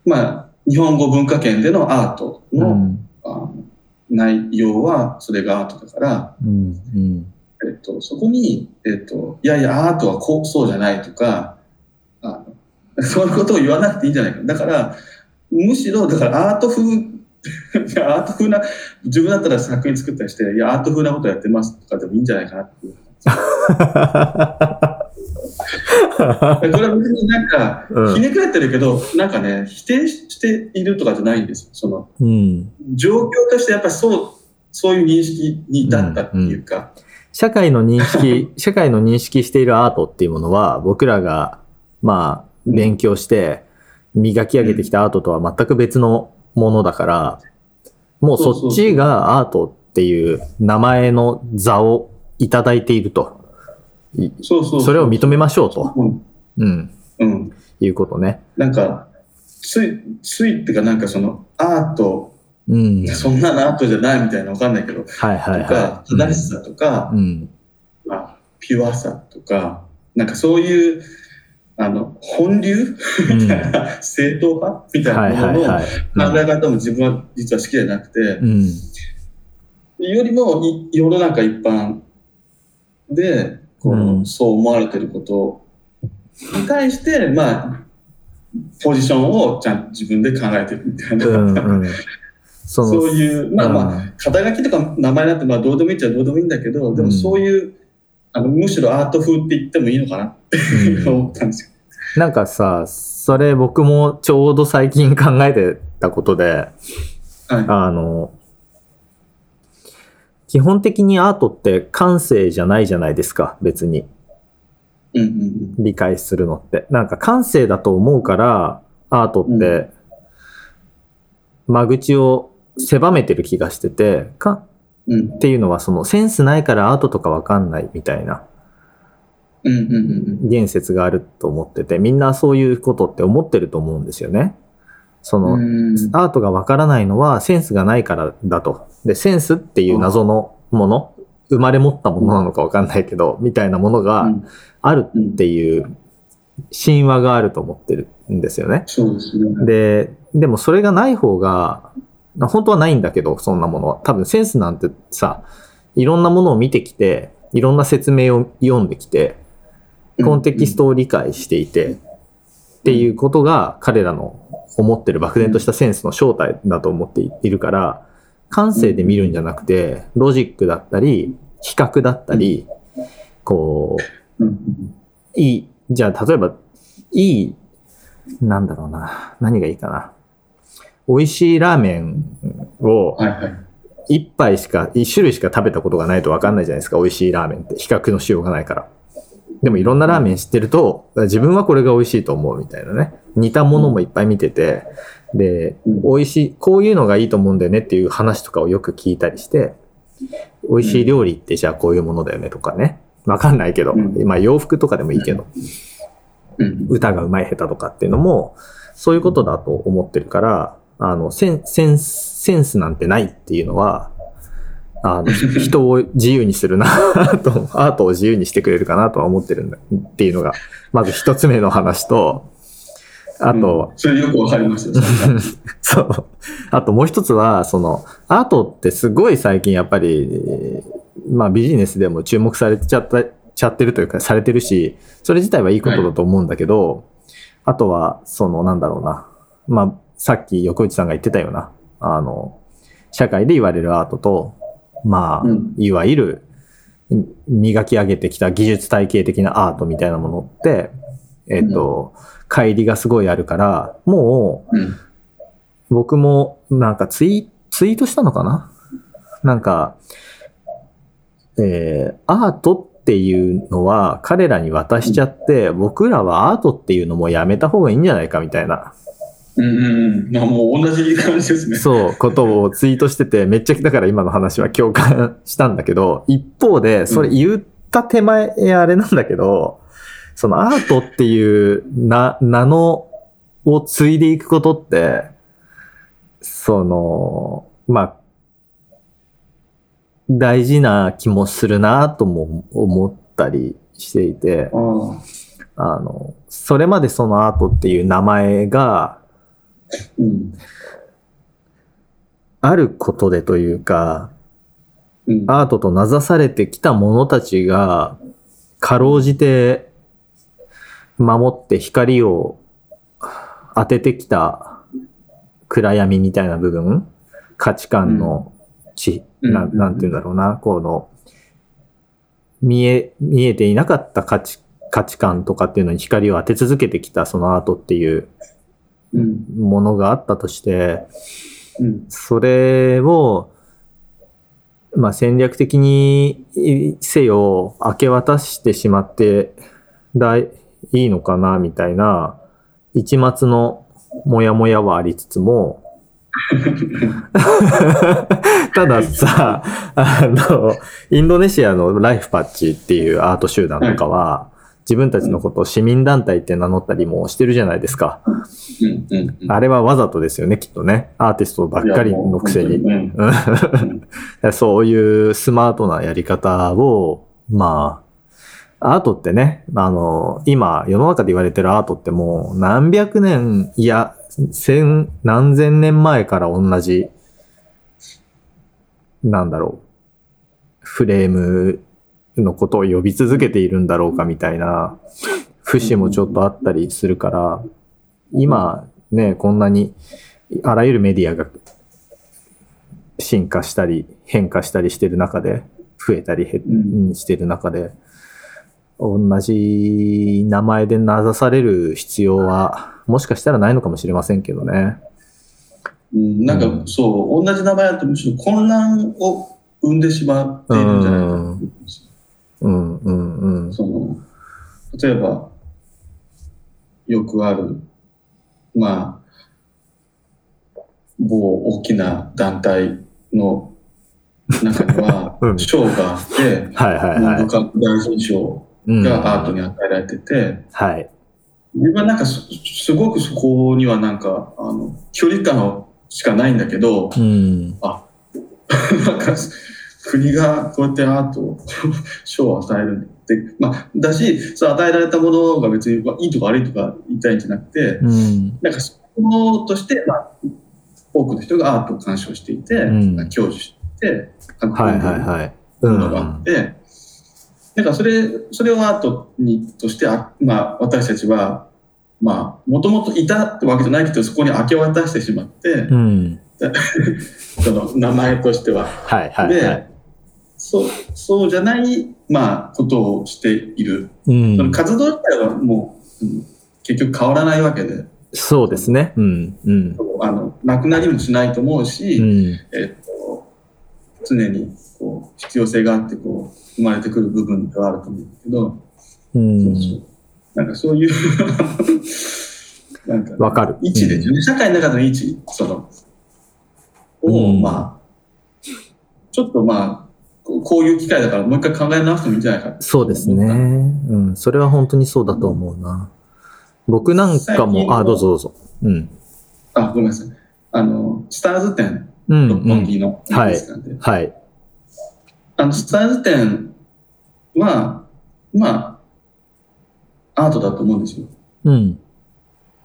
まあ、日本語文化圏でのアートの、うん。あの内容はそれがアートだから、うん。うん。えっと、そこに、えっと、いやいや、アートはこう、そうじゃないとか、あの そういうことを言わなくていいんじゃないか。だから、むしろ、だからアート風、アート風な、自分だったら作品作ったりして、いや、アート風なことやってますとかでもいいんじゃないかなっていう。これは別になんか、うんひねくれてるけど、なんかね、否定しているとかじゃないんですよ。その、うん。状況としてやっぱりそう、そういう認識に至ったっていうか、社会の認識、社会の認識しているアートっていうものは、僕らが、まあ、勉強して、磨き上げてきたアートとは全く別のものだから、もうそっちがアートっていう名前の座をいただいていると。いそうそううそれを認めましょうと。うん。うん。うん。いうことね。なんか、つい、ついっていうかなんかその、アート、うん。そんなのアートじゃないみたいなわかんないけど、はいはいとかは、い。正しさとか、うん。まあ、ピュアさとか、なんかそういう、あの、本流？うんみたいな、正統派？みたはいいなものの。考え方も自分は実は好きじゃなくて、うん。よりもい世の中一般で、こううんそう思われてることに対して、まあ、ポジションをちゃんと自分で考えてるみたいな、うんうん。そのそういう、まあまあ、あ、肩書きとか名前なんてまあどうでもいいっちゃどうでもいいんだけど、でもそういう、あのむしろアート風って言ってもいいのかなってうん思ったんですよ。なんかさ、それ僕もちょうど最近考えてたことで、はい。あの、基本的にアートって感性じゃないじゃないですか、別に。うんうん理解するのって。なんか感性だと思うから、アートって、間口を狭めてる気がしてて、かっていうのはそのセンスないからアートとかわかんないみたいなうんうんうん言説があると思ってて、みんなそういうことって思ってると思うんですよね。その、うん。アートがわからないのはセンスがないからだと。で、センスっていう謎のもの、生まれ持ったものなのかわかんないけど、みたいなものがうんあるっていう神話があると思ってるんですよね。そうですね。で、でもそれがない方が、本当はないんだけど、そんなものは。多分センスなんてさ、いろんなものを見てきて、いろんな説明を読んできて、コンテキストを理解していて、っていうことが彼らの思ってる漠然としたセンスの正体だと思っているから、感性で見るんじゃなくて、ロジックだったり、比較だったり、こう、いい、じゃあ例えば、いい、なんだろうな、何がいいかな。美味しいラーメンを。一杯しか、一種類しか食べたことがないと分かんないじゃないですか、美味しいラーメンって。比較のしようがないから。でもいろんなラーメン知ってると、自分はこれが美味しいと思うみたいなね。似たものもいっぱい見てて、で、うん美味しい、こういうのがいいと思うんだよねっていう話とかをよく聞いたりして、美味しい料理ってじゃあこういうものだよねとかね。わかんないけど、うんまあ洋服とかでもいいけど、うん歌が上手い下手とかっていうのも、そういうことだと思ってるから、あの、センセンス、センスなんてないっていうのは、あの、人を自由にするな と、アートを自由にしてくれるかなとは思ってるんだっていうのが、まず一つ目の話と、あと、うんそれよくわかりますよ。そう。あともう一つは、その、アートってすごい最近やっぱり、まあビジネスでも注目されちゃった、ちゃってるというか、されてるし、それ自体はいいことだと思うんだけど、あとは、その、なんだろうな。まあ、さっき横内さんが言ってたような、あの、社会で言われるアートと、まあ、うん。いわゆる、磨き上げてきた技術体系的なアートみたいなものって、えっと、乖離がすごいあるから、もう、うん。僕もなんかツイツイートしたのかな？なんか、えー、アートっていうのは彼らに渡しちゃって、僕らはアートっていうのもやめた方がいいんじゃないかみたいな、うんうんうん。まあもう同じ感じですね。そう、ことをツイートしてて、めっちゃ、だから今の話は共感したんだけど、一方で、それ言った手前、あれなんだけど、そのアートっていう。名、名のを継いでいくことって、その、まあ、大事な気もするなとも思ったりしていて、あの、それまでそのアートっていう。名前がうん。あることでというか、うん。アートと名指されてきた者たちが、かろうじて守って光を当ててきた暗闇みたいな部分、価値観のち、うんななんて言うんだろうな、この、見え、見えていなかった価値、価値観とかっていうのに光を当て続けてきたそのアートっていううん。ものがあったとして、うん。それを、まあ、戦略的にせよ、明け渡してしまってだいいいのかな、みたいな、一末のモヤモヤはありつつも、たださ、あの、インドネシアのライフパッチっていうアート集団とかは、自分たちのことを市民団体って名乗ったりもしてるじゃないですか。うん。うん。うん。あれはわざとですよね、きっとね。アーティストばっかりのくせに。そういうスマートなやり方を、まあ、アートってね、あの、今世の中で言われてるアートってもう何百年、いや、千、何千年前から同じ、なんだろう、フレームのことを呼び続けているんだろうかみたいな節もちょっとあったりするから、今ね、こんなにあらゆるメディアが進化したり変化したりしてる中で、増えたり減うん。してる中で、同じ名前で名指される必要はもしかしたらないのかもしれませんけどね。うん、なんか、うん。そう、同じ名前だとむしろ混乱を生んでしまっているんじゃないかなと思うんですようんうんうん。その、例えば、よくある、まあ、某大きな団体の中には う、ん賞があって。文部科学大臣賞うんがアートに与えられてて、はい。自分はなんかすすごくそこにはなんか、あの、距離感しかないんだけど、うん。なんか国がこうやってアートを 賞を与えるって、まあ、だし、そう与えられたものが別にまあいいとか悪いとか言いたいんじゃなくて、うん。なんかそのとして、まあ、多くの人がアートを鑑賞していて、うん享受して、書き込はいものがあっん。て、なんかそれ、それをアートにとして、あまあ、私たちは、まあ、もともといたってわけじゃないけど、そこに明け渡してしまって、うん。その名前としては。はいはいはでい。、そう、そうじゃない、まあ、ことをしている。うんその。活動自体はもう、うん結局変わらないわけで、そうですね。うん。うん。あの、なくなりもしないと思ううし、ん。えっと、常に、こう、必要性があって、こう、生まれてくる部分ではあると思うけど、うそんうそうなんかそういう、なんか、わかる。位置ですよね。社会の中の位置、その、を、うんまあ、ちょっとまあ、こういう機会だからもう一回考え直してもいいんじゃないかそうですね。うん。それは本当にそうだと思うな。僕なんかも、あ、どうぞどうぞ。うん。あ、ごめんなさい。あの、スターズ展、うん、六うん。本木のはいはい。あの、スターズ展は、まあ、アートだと思うんですよ。うん。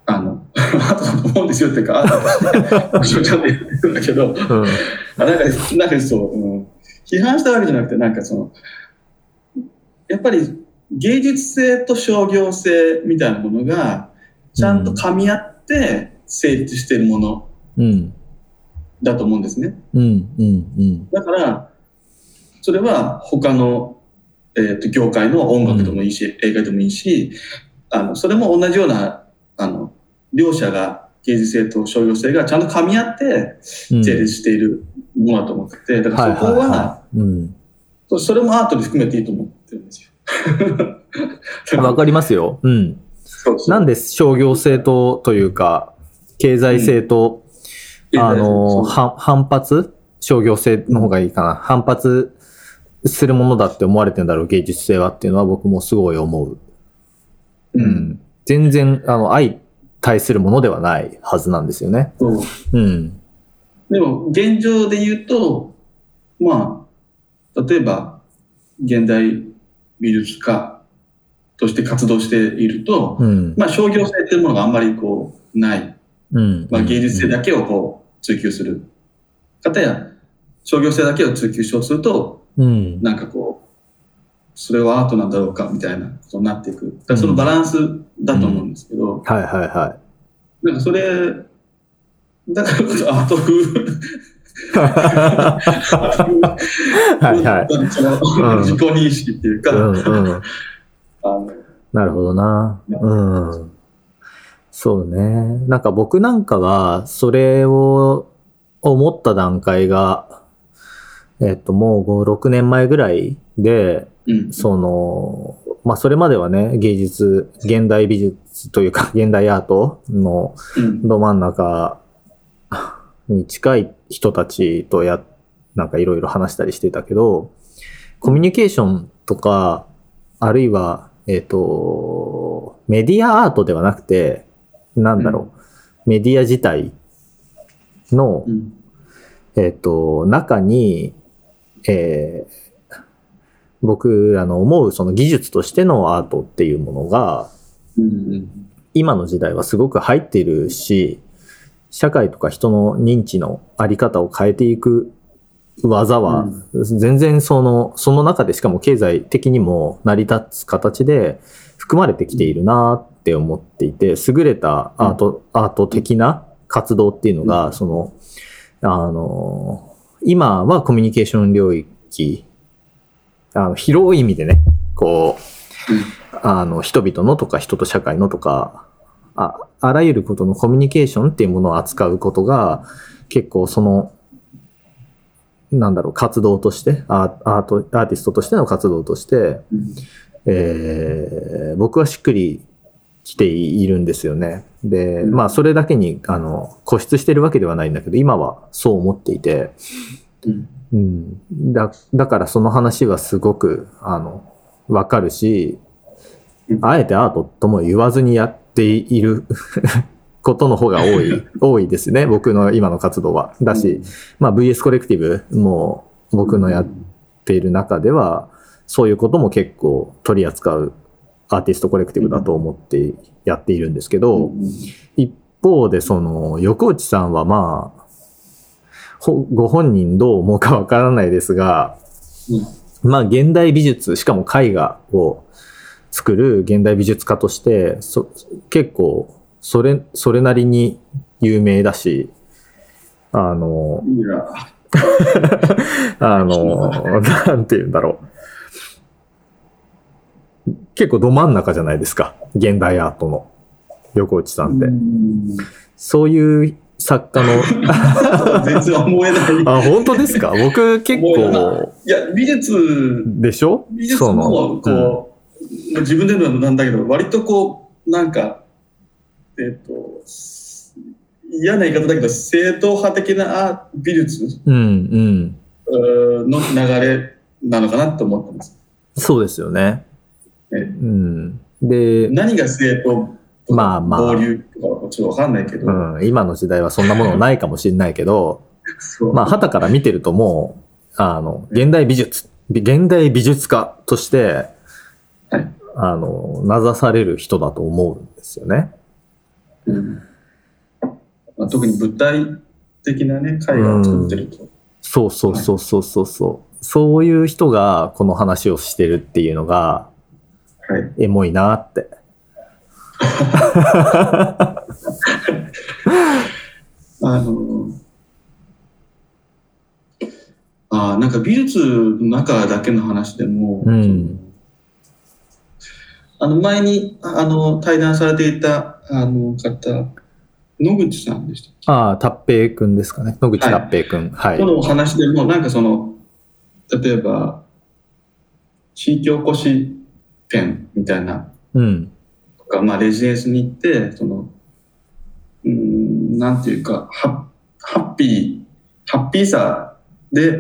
あの、アートだと思うんですよっていうか、アートとして、ちゃんと言ってるんだけど、うん。あなんか、なんかそう、うん、批判したわけじゃなくて、なんかその、やっぱり芸術性と商業性みたいなものが、ちゃんと噛み合って成立しているものうん。だと思うんですね。だから、それは他の、えー、と業界の音楽でもいいし、映画でもいいし、あの、それも同じような、あの、両者が芸術性と商業性がちゃんと噛み合ってうん。成立しているものだと思ってて、だからそこは、い。うん。そそれもアートで含めていいと思ってるんですよ。わかりますよ。うん。そうそうなんで商業性と、というか、経済性と、あの、は反発？商業性の方がいいかな。反発するものだって思われてんだろう、芸術性はっていうのは僕もすごい思う。う。うんん。全然、あの、相対するものではないはずなんですよね。そううん。でも、現状で言うと、まあ、例えば、現代美術家として活動していると、うん。まあ、商業性っていうものがあんまりこう、ない。うん。まあ、芸術性だけをこう、追求する方や、商業性だけを追求しようとすると、うん。なんかこう、それはアートなんだろうかみたいなことになっていく。だそのバランスだと思うんですけど、はいはいはなんかそれ、だからこそアート風、はいはい。そのうん自己認識っていうか、うんうん。なるほどな。うん。そうね。なんか僕なんかは、それを思った段階が、えっと、もう5、6年前ぐらいで、うん、その、まあそれまではね、芸術、現代美術というか、現代アートのうん、ど真ん中に近い人たちとや、なんかいろいろ話したりしてたけど、コミュニケーションとか、あるいは、えっ、と、メディアアートではなくて、なんだろう、メディア自体のう、ん、えっ、と、中に、えー僕らの思うその技術としてのアートっていうものが、今の時代はすごく入っているし、社会とか人の認知のあり方を変えていく技は、全然その、その中でしかも経済的にも成り立つ形で含まれてきているなって思っていて、優れたアート、アート的な活動っていうのが、その、あの、今はコミュニケーション領域、あの広い意味でね、こう、あの、人々のとか人と社会のとか、あ、あらゆることのコミュニケーションっていうものを扱うことが、結構その、なんだろう、活動として、アート、アーティストとしての活動として、うん。えー僕はしっくりきているんですよね。で、うん。まあそれだけに、あの、固執してるわけではないんだけど、今はそう思っていて、うん。うん。だ、だからその話はすごく、あの、わかるしう、ん。あえてアートとも言わずにやっている ことの方が多い、多いですね。僕の今の活動は。だし、まあ VS コレクティブも僕のやっている中では、そういうことも結構取り扱うアーティストコレクティブだと思ってやっているんですけど、うん一方でその横内さんはまあ、ほご本人どう思うかわからないですが、まあ現代美術、しかも絵画を作る現代美術家として、そ結構それ、それなりに有名だし、あの、あの、なんて言うんだろう。結構ど真ん中じゃないですか。現代アートの横内さんって。うんそういう作家の、全然思えない。あ、本当ですか？僕結構、いや、美術、でしょ？美術そのも、こう、自分で言うのなんだけど、割とこう、なんか、えっ、と、嫌な言い方だけど、正統派的なあ美術うん、うん。の流れなのかなと思ってます。そうですよね。えうん。で、何が正統まあまあ暴流とかはちょっとわかんないけど、うん、今の時代はそんなものないかもしれないけど、まあ、旗から見てるともう、あの、現代美術、現代美術家として、はいあの、名指される人だと思うんですよね。うんまあ、特に物体的なね、絵画を作ってると。そうそうそうそうそうそう。そういう人がこの話をしてるっていうのが、はい。エモいなって。あの、あーなんか美術の中だけの話でも、うん。あの前にあの対談されていたあの方、野口さんでした。ああ、達平くんですかね。野口達平くん。はい。このお話でも、なんかその、例えば、地域おこし展みたいなうん。とか、まあ、レジデンスに行って、その、うーん、なんていうか、ハハッピー、ハッピーさで、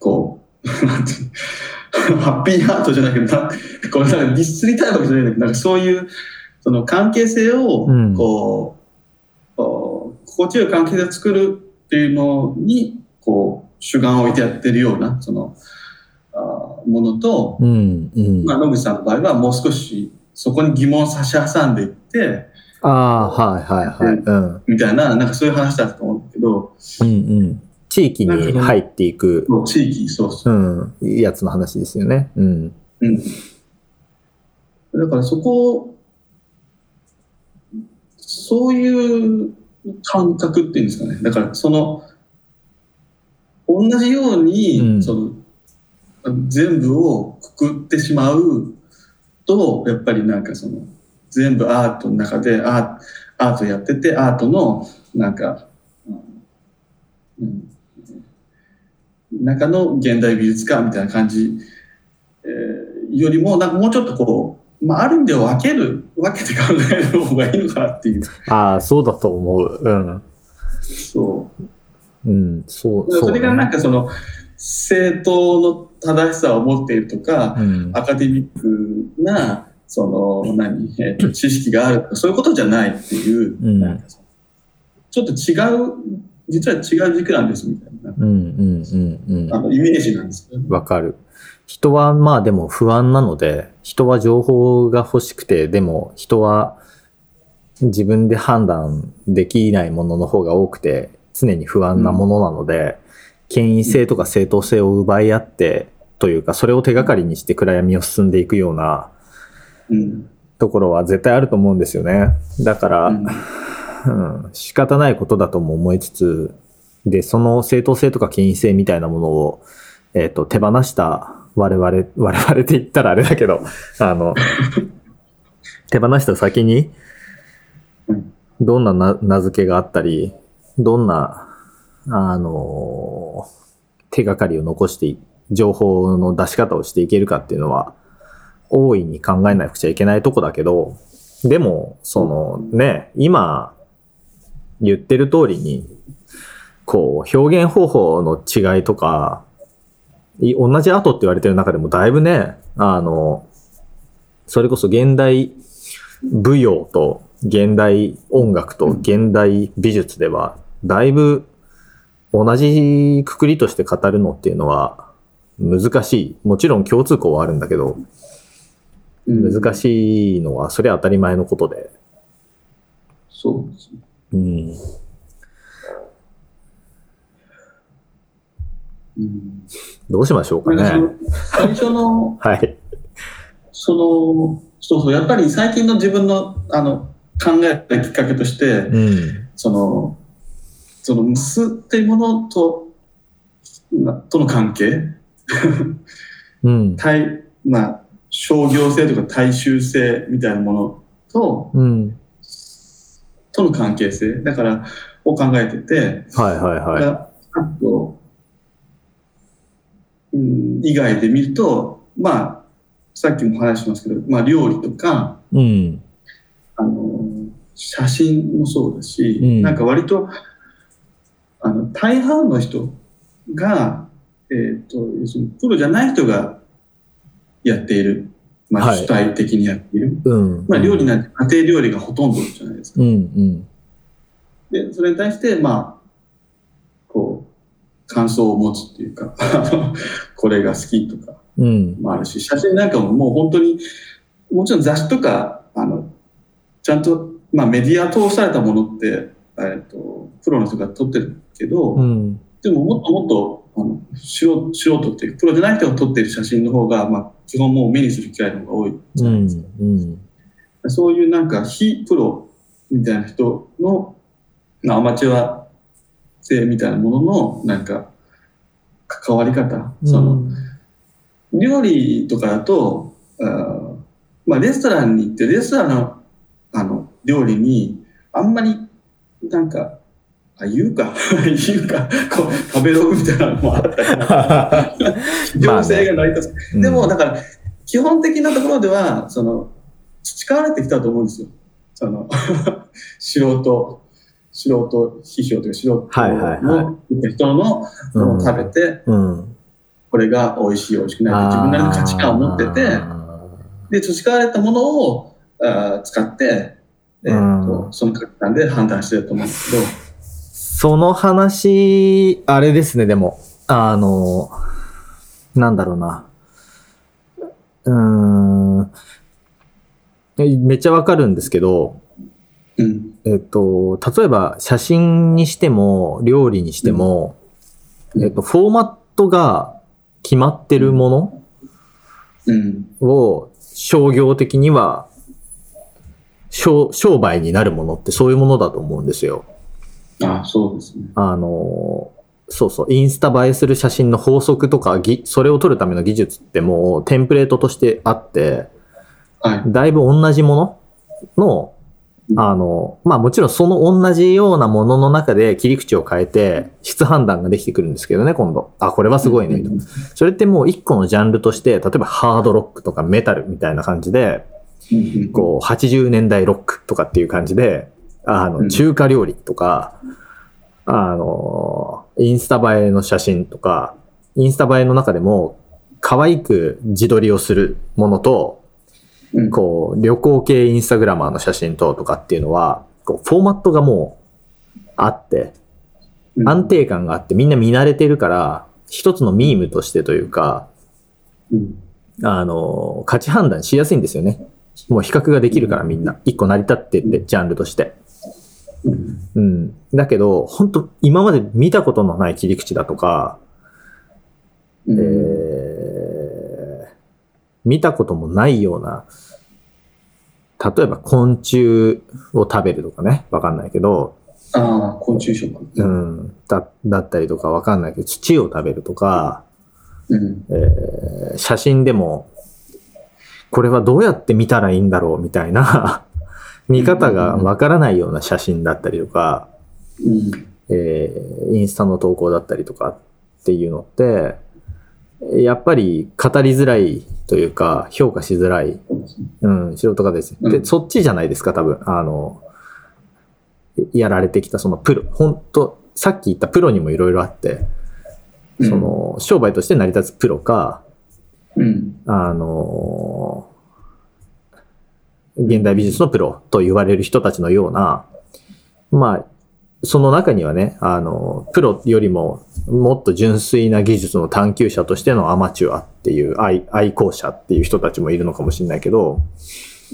こう、なんていうハッピーアートじゃないけど、なこれなんかディスりたいわけじゃないんだけど、なんかそういう、その関係性をうん、こう、こう心地よい関係性を作るっていうのに、こう、主眼を置いてやってるような、その、あーものと、うん。うん。まあ、野口さんの場合はもう少しそこに疑問を差し挟んでいって、ああ、はいはいはい。うん。みたいな、なんかそういう話だったと思うんだけど、うんうん。地域に入っていく、地域、そうそうう。ん、やつの話ですよね。うん。うん。だからそこを、そういう感覚っていうんですかね。だからその、同じように、うんその、全部をくくってしまうと、やっぱりなんかその、全部アートの中でアーアートやってて、アートの、なんか、うん中の現代美術家みたいな感じ、えーよりも、なんかもうちょっとこう、まあ、ある意味では分ける、分けて考える方がいいのかなっていう。ああ、そうだと思う。うん。そう。うん、そう、それがなんかその、正当の正しさを持っているとか、うん。アカデミックな、その、何、えーと知識があるとか、そういうことじゃないっていう、うんなんかそのちょっと違う、実は違う軸なんですみたいな、うん、うん、うん、あのイメージなんですよねうん。。わかる。人はまあでも不安なので、人は情報が欲しくて、でも人は自分で判断できないものの方が多くて、常に不安なものなので、権威性とか正当性を奪い合って、というか、それを手がかりにして暗闇を進んでいくようなうん。ところは絶対あると思うんですよね。だから、うんうん、仕方ないことだとも思いつつ、で、その正当性とか権威性みたいなものを、えっ、と、手放した我々、我々って言ったらあれだけど、あの、手放した先に、どんな名付けがあったり、どんな、あの手がかりを残して、情報の出し方をしていけるかっていうのは、大いに考えなくちゃいけないとこだけど、でも、そのね、今、言ってる通りに、こう、表現方法の違いとか、同じアートって言われてる中でもだいぶね、あの、それこそ現代舞踊と現代音楽と現代美術では、だいぶ同じくくりとして語るのっていうのは難しい。もちろん共通項はあるんだけど、うん難しいのはそれは当たり前のことで。そうですね。うん。うんどうしましょうかね。最初の、はい。その、そうそう、やっぱり最近の自分のあの考えたきっかけとして、うん。その、その、ムスっていうものと、なとの関係、うん。対、まあ、商業性とか大衆性みたいなものと、うん。との関係性、だから、を考えてて、はいはいはがあと、うん、以外で見ると、まあ、さっきも話しますけど、まあ、料理とか、い。うん。あの、写真もそうだし、うんなんか割と、あの、大半の人が、えっ、と、要するにプロじゃない人がやっている。まあ、はい主体的にやっている。うん。まあ、料理なんて家庭料理がほとんどじゃないですか。うんうん。で、それに対して、まあ、感想を持つっていうか、これが好きとかうん。もあるし、写真なんかももう本当に、もちろん雑誌とか、あの、ちゃんと、まあメディア通されたものって、えっと、プロの人が撮ってるけど、うん。でももっともっと、あの素人っていうか、プロじゃない人が撮ってる写真の方が、まあ、基本もう目にする機会の方が多いじうゃないですか。ん。うん。そういうなんか非プロみたいな人の、まあアマチュア性みたいなもののなんか関わり方、その料理とかだと、あーまあレストランに行ってレストランのあの料理にあんまりなんか、あ、言うか、言うか、こう食べログみたいなのもあったり、情勢が成り立つ。うん。でも、だから、基本的なところでは、その、培われてきたと思うんですよ。その、素人、素人批評というか、素人はいはいの人のものを食べて、うん。これが美味しい、美味しくないって自分なりの価値観を持ってて、で、培われたものをあー使って、えーとうんその価値観で判断してると思うんですけど、その話、あれですね、でも。あの、なんだろうな。うーん。えめっちゃわかるんですけど、うん。えっと、例えば写真にしても、料理にしても、うんえっと、フォーマットが決まってるもうん。のを商業的には、商商売になるものってそういうものだと思うんですよ。あそうですね。あの、そうそう、インスタ映えする写真の法則とか、ぎそれを撮るための技術ってもうテンプレートとしてあって、はい。だいぶ同じものの、あの、まあもちろんその同じようなものの中で切り口を変えて質判断ができてくるんですけどね、今度。あ、これはすごいね、と。それってもう一個のジャンルとして、例えばハードロックとかメタルみたいな感じで、うん。こう、80年代ロックとかっていう感じで、あの、うん中華料理とか、あの、インスタ映えの写真とか、インスタ映えの中でも、可愛く自撮りをするものと、うん、こう、旅行系インスタグラマーの写真ととかっていうのは、こう、フォーマットがもうあって、うん安定感があってみんな見慣れてるから、一つのミームとしてというか、うん。あの、価値判断しやすいんですよね。もう比較ができるからみんな。一個成り立ってって、ジャンルとして。うん。うん。だけど、本当今まで見たことのない切り口だとか、うんえー見たこともないような、例えば昆虫を食べるとかね、わかんないけど、ああ、昆虫食。うん、だだったりとかわかんないけど、土を食べるとか、うん。えー写真でも、これはどうやって見たらいいんだろうみたいな。見方がわからないような写真だったりとか、うん。えーインスタの投稿だったりとかっていうのって、やっぱり語りづらいというか、評価しづらい、そうん、素人がです。で、うんそっちじゃないですか、多分。あの、やられてきたそのプロ、本当さっき言ったプロにもいろいろあって、うんその、商売として成り立つプロか、うん。あの、現代美術のプロと言われる人たちのような、まあ、その中にはね、あの、プロよりももっと純粋な技術の探求者としてのアマチュアっていう愛愛好者っていう人たちもいるのかもしれないけど、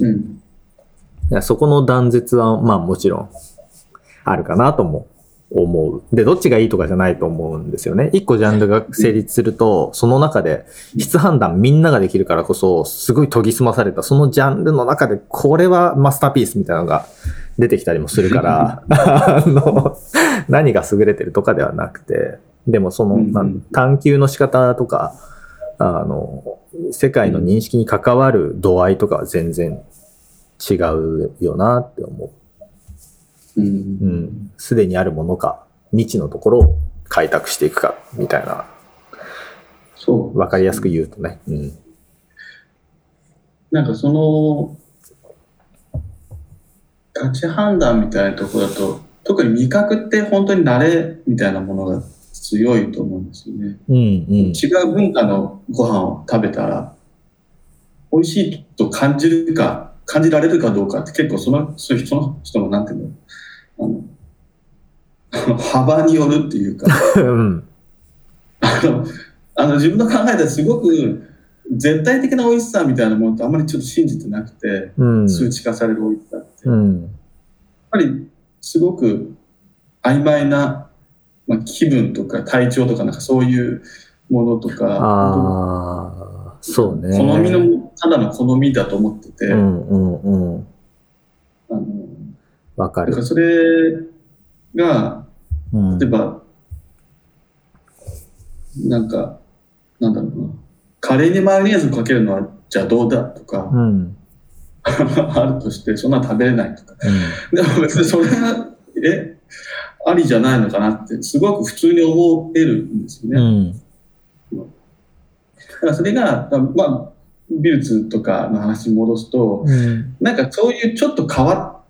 うん。そこの断絶はまあもちろんあるかなとも思う。で、どっちがいいとかじゃないと思うんですよね。一個ジャンルが成立すると、その中で質判断みんなができるからこそ、すごい研ぎ澄まされた、そのジャンルの中でこれはマスターピースみたいなのが出てきたりもするから、あの、何が優れてるとかではなくて、でもその、探求の仕方とか、あの、世界の認識に関わる度合いとかは全然違うよなって思う。うん。うん。すでにあるものか、未知のところを開拓していくか、みたいな、そう。わかりやすく言うとね。うん。なんかその、価値判断みたいなところだと、特に味覚って本当に慣れみたいなものが強いと思うんですよね。うん、うん。違う文化のご飯を食べたら、美味しいと感じるか、感じられるかどうかって結構その、その人の、なんていうの、あの、幅によるっていうか、うん。あの、あの自分の考えではすごく絶対的な美味しさみたいなものってあんまりちょっと信じてなくて、うん。数値化される美味しさって。やっうん。ぱりすごく曖昧な、まあ、気分とか体調とかなんかそういうものとか、ああ、そうね。好みの、ただの好みだと思ってて、うん、うん、うん。あの、わかる。それが、うん例えば、なんか、なんだろうな、カレーにマヨネーズかけるのはじゃあどうだとか、うん。あるとして、そんなの食べれないとか。でも別にそれが、え、ありじゃないのかなって、すごく普通に思えるんですようね。ん。だからそれが、まあ、美術とかの話に戻すと、うん。なんかそういうちょっと変わ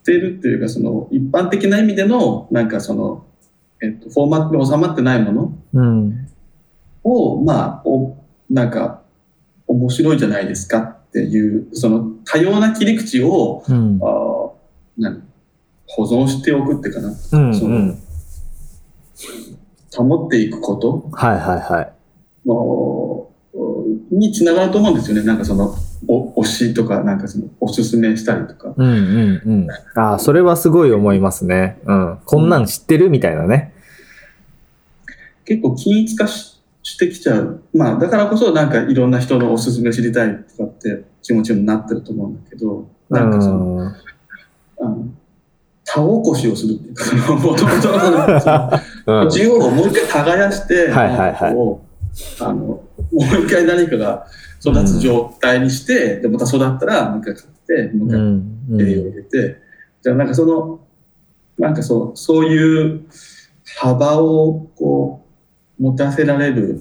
ってるっていうか、その一般的な意味での、なんかその、えっと、フォーマットに収まってないものうん。を、まあ、おなんか、面白いじゃないですかっていう、その多様な切り口を、うん。あ保存しておくってかな、うん。そううん。保っていくことはいはいはい。のにつながると思うんですよね。なんかその、お推しとか、なんかその、おすすめしたりとか。うんうんうん。ああ、それはすごい思いますね。うん。こんなん知ってるみたいなね。結構均一化ししてきちゃう。まあ、だからこそなんかいろんな人のおすすめ知りたいとかって気持ちになってると思うんだけど、なんかその、うん。あの、田起こしをするっていうか、もともとのその、をもう一回耕して、はいはいはいあの、もう一回何かが育つ状態にして、で、また育ったら、もう一回買って、もう一う回ん。栄養を入れて、じゃあなんかその、なんかそう、そういう幅をこう、持たせられる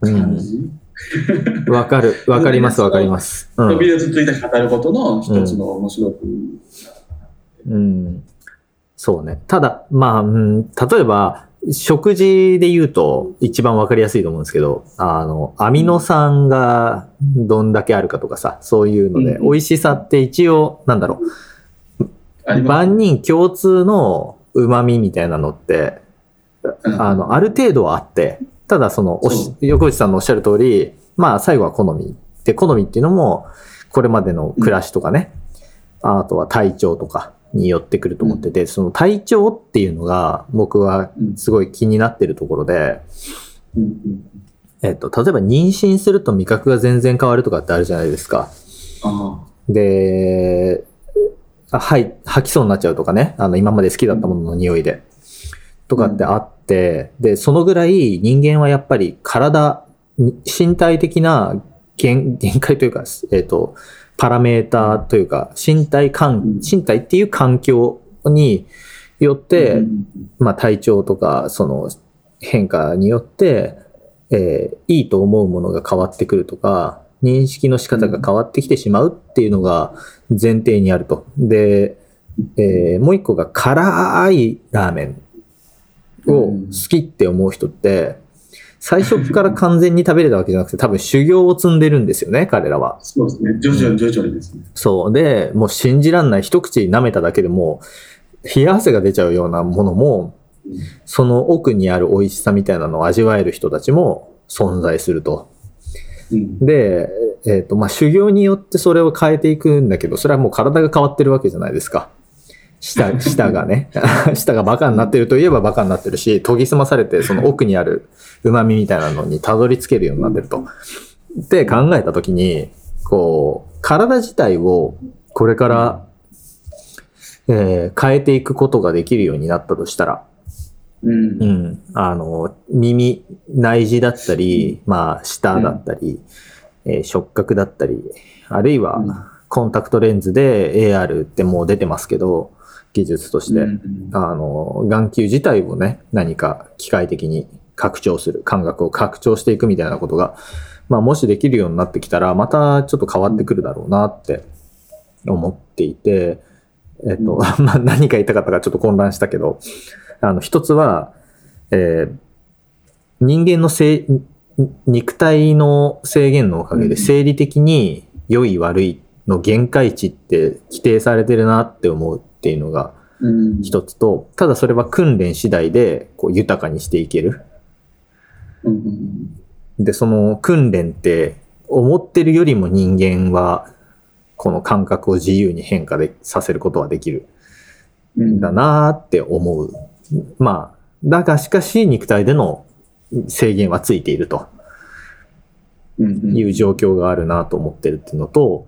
感じ。わかる。わかりますわかります。うん美術について語ることの一つの面白く、うん。そうね。ただ、まあ、うん、例えば、食事で言うと一番わかりやすいと思うんですけど、あの、アミノ酸がどんだけあるかとかさ、そういうので、うん美味しさって一応、なんだろう、万人共通の旨味みたいなのって、うんあの、ある程度はあって、ただその、おしそ横内さんのおっしゃる通り、まあ最後は好み。で、好みっていうのも、これまでの暮らしとかね、あとは体調とかによってくると思ってて、その体調っていうのが僕はすごい気になってるところで、うんうん。えっと、例えば妊娠すると味覚が全然変わるとかってあるじゃないですか。あで、あはい、吐きそうになっちゃうとかね、あの、今まで好きだったものの匂いで。とかってあって、で、そのぐらい人間はやっぱり体、に身体的な限限界というか、えっ、と、パラメーターというか、身体環、身体っていう環境によって、うん。まあ体調とか、その変化によって、えーいいと思うものが変わってくるとか、認識の仕方が変わってきてしまうっていうのが前提にあると。で、えーもう一個が辛いラーメンを好きって思う人って、最初から完全に食べれたわけじゃなくて、多分修行を積んでるんですよね、彼らは。そうですね。徐々に徐々にですね。そう。で、もう信じらんない。一口舐めただけでもう、冷や汗が出ちゃうようなものも、その奥にある美味しさみたいなのを味わえる人たちも存在すると。うん。で、えっ、と、まあ、修行によってそれを変えていくんだけど、それはもう体が変わってるわけじゃないですか。舌、舌がね。舌がバカになってるといえばバカになってるし、研ぎ澄まされて、その奥にある旨味みたいなのにたどり着けるようになってると。って考えたときに、こう、体自体をこれから、えー変えていくことができるようになったとしたら、うんう。ん。あの、耳、内耳だったり、まあ、舌だったり、えー触覚だったり、あるいは、うんコンタクトレンズで AR ってもう出てますけど、技術として、うんあの、眼球自体をね、何か機械的に拡張する、感覚を拡張していくみたいなことが、まあ、もしできるようになってきたら、またちょっと変わってくるだろうなって思っていて、えっと、まあ、何か言いたかったかちょっと混乱したけど、あの、一つは、えー人間のせい肉体の制限のおかげでうん。生理的に良い悪いの限界値って規定されてるなって思うっていうのがうん。一つと、ただそれは訓練次第でこう豊かにしていける。で、その訓練って思ってるよりも人間はこの感覚を自由に変化でさせることはできるだなーって思う。まあ、だがしかし肉体での制限はついていると。いう状況があるなと思ってるっていうのと、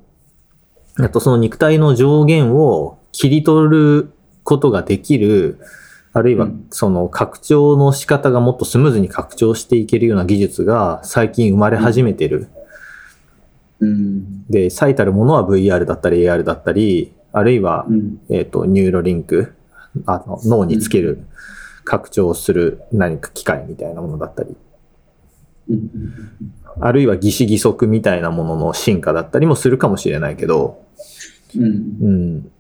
あとその肉体の上限を切り取ることができる、あるいはうんその拡張の仕方がもっとスムーズに拡張していけるような技術が最近生まれ始めてる。うん。で、最たるものは VR だったり AR だったり、あるいはう、ん。えっ、と、 Neuralink、あの、脳につける、拡張する何か機械みたいなものだったり、うん。あるいは義手義足みたいなものの進化だったりもするかもしれないけど、うん。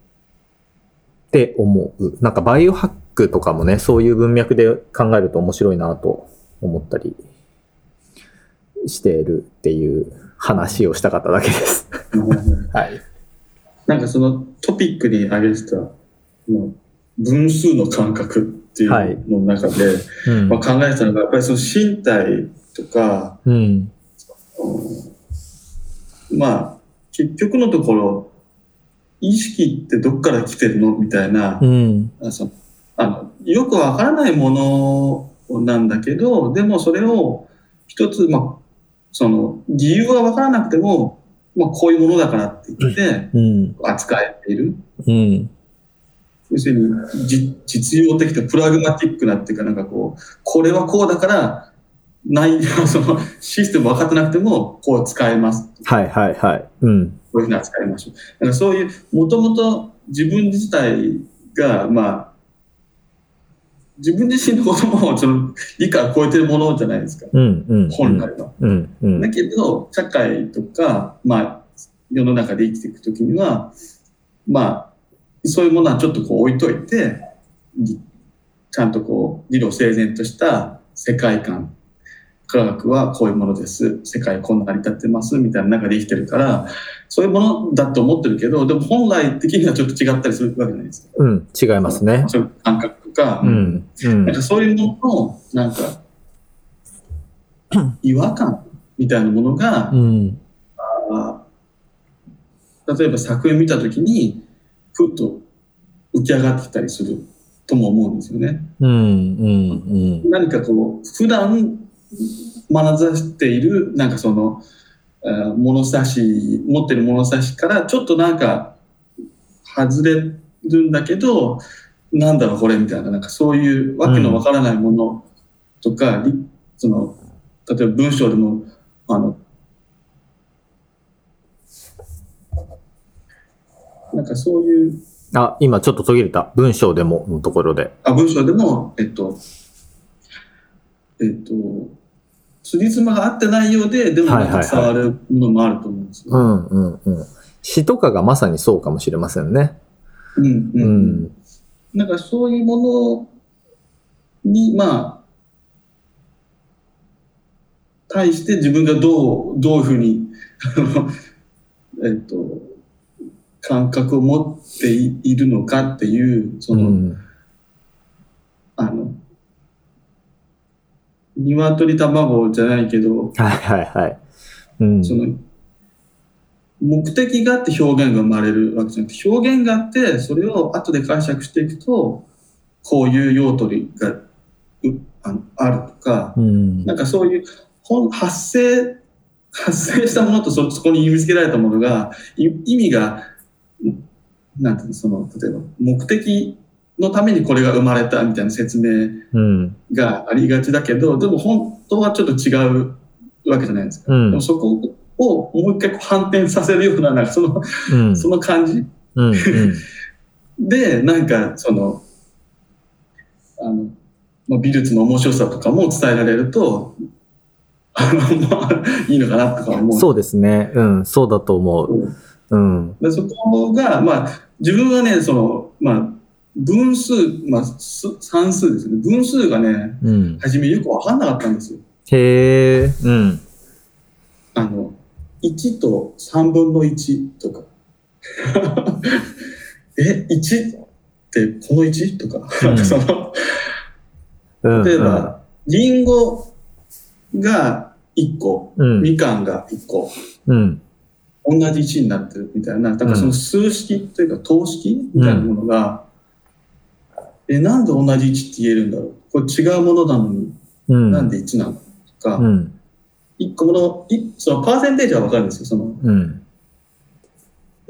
うん。って思う。なんかバイオハックとかもね、そういう文脈で考えると面白いなと思ったりしてるっていう話をしたかっただけです。はい。なんかそのトピックに挙げてた、分数の感覚っていうのの中で、うんまあ、考えてたのが、やっぱりその身体とか、うん。うんまあ、結局のところ、意識ってどっから来てるの？みたいなう、ん。あそあのよくわからないものなんだけど、でもそれを一つ、まあ、その理由がわからなくても、まあ、こういうものだからって言ってうん。扱えている。うん。要するにじ実用的でプラグマティックなっていうかなんかこうこれはこうだからない そのシステム分かってなくてもこう使えますはいはいはい。うん。こういうふうに扱いましょうだからそういうもともと自分自体がまあ自分自身のことも その理解を超えてるものじゃないですかうん。うん。本来は。うん。うん。だけど社会とか、まあ、世の中で生きていくときにはまあそういうものはちょっとこう置いといてぎちゃんとこう理路整然とした世界観科学はこういうものです世界こんな成り立ってますみたいな中で生きてるからそういうものだと思ってるけどでも本来的にはちょっと違ったりするわけじゃないですか。うん。違いますね。そういう感覚とか、うん。うんなん。かそういうもののなんか 違和感みたいなものが、うん。あ例えば作品見たときに、ふっと浮き上がってきたりするとも思うんですよね。うん。うん。何かこう、普段眼差しているなんかその物差し持ってる物差しからちょっとなんか外れるんだけどなんだろうこれみたいななんかそういうわけのわからないものとか、うん、その例えば文章でもあのなんかそういう。あ、今ちょっと途切れた。文章でものところで。あ、文章でも、えっと、えっと、辻褄が合ってないようで、でも伝わるものもあると思うんですよ。うんうんうん。詩とかがまさにそうかもしれませんね。うんうんううんん。なんかそういうものに、まあ、対して自分がどう、どういうふうに、えっと、感覚を持っていいるのかっていう、そうの、ん。あの、鶏卵じゃないけど、はいはいはい。うん。その、目的があって表現が生まれるわけじゃなくて、表現があって、それを後で解釈していくと、こういう用途がうあのあるとか、うん。なんかそういう本発生、発生したものとそそこに意味付けられたものが、い意味が、んなんていうの、その、例えば目的のためにこれが生まれたみたいな説明うん。がありがちだけど、でも本当はちょっと違うわけじゃないですか。うんでもそこをもう一回こう反転させるような、なんかその、うん。その感じうん。うん。で、なんかその、あの、まあ、美術の面白さとかも伝えられると、あの、まあ、いいのかなとか思う。そうですね。うん。そうだと思う。うん。でそこが、まあ、自分はね、その、まあ、分数、まあ、す算数ですね。分数がね、うん。初めよくわかんなかったんですよ。へえ。うん。あの、1と3分の1とか。え、1ってこの 1? とか。うんその、うん。例えば、リンゴが1個、うん。みかんが1個、うん。同じ1になってるみたいな、だからその数式というか等式みたいなものが、え、なんで同じ1って言えるんだろう？これ違うものなのに、うん。なんで1なのとか、うん。1個もの、いそのパーセンテージはわかるんですよ。その、うん。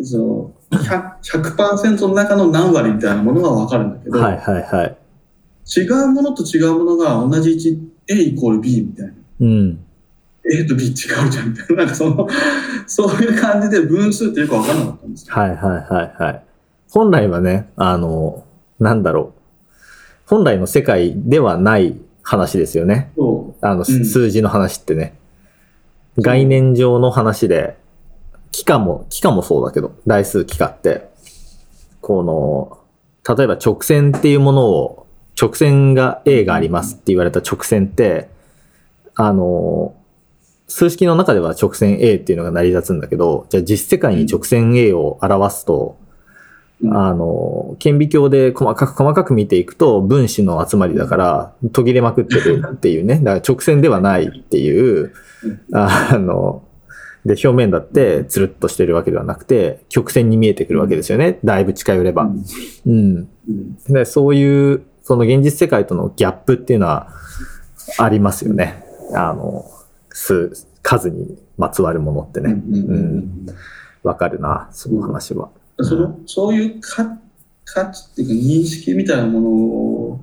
その 100%, 100の中の何割みたいなものはわかるんだけど、はいはいはい。違うものと違うものが同じ1、A イコール B みたいな。うん。A と B 違うじゃんみたいな。なんかその、そういう感じで分数ってよくわからなかったんですよ。はいはいはいはい。本来はね、あの、なんだろう。本来の世界ではない話ですよね。そあの、うん数字の話ってね。う概念上の話で、期間も、期間もそうだけど、台数期間って、この、例えば直線っていうものを、直線が A がありますって言われた直線って、あの、数式の中では直線 A っていうのが成り立つんだけど、じゃあ実世界に直線 A を表すと、うんあの、顕微鏡で細かく細かく見ていくと分子の集まりだから途切れまくってるっていうね。だから直線ではないっていう、あの、で、表面だってつるっとしてるわけではなくて、曲線に見えてくるわけですよね。だいぶ近寄れば。うん。うんで、そういう、その現実世界とのギャップっていうのはありますよね。あの、数、数にまつわるものってうんね。うんうんわかるな、その話は。そのそういう価価値っていうか認識みたいなもの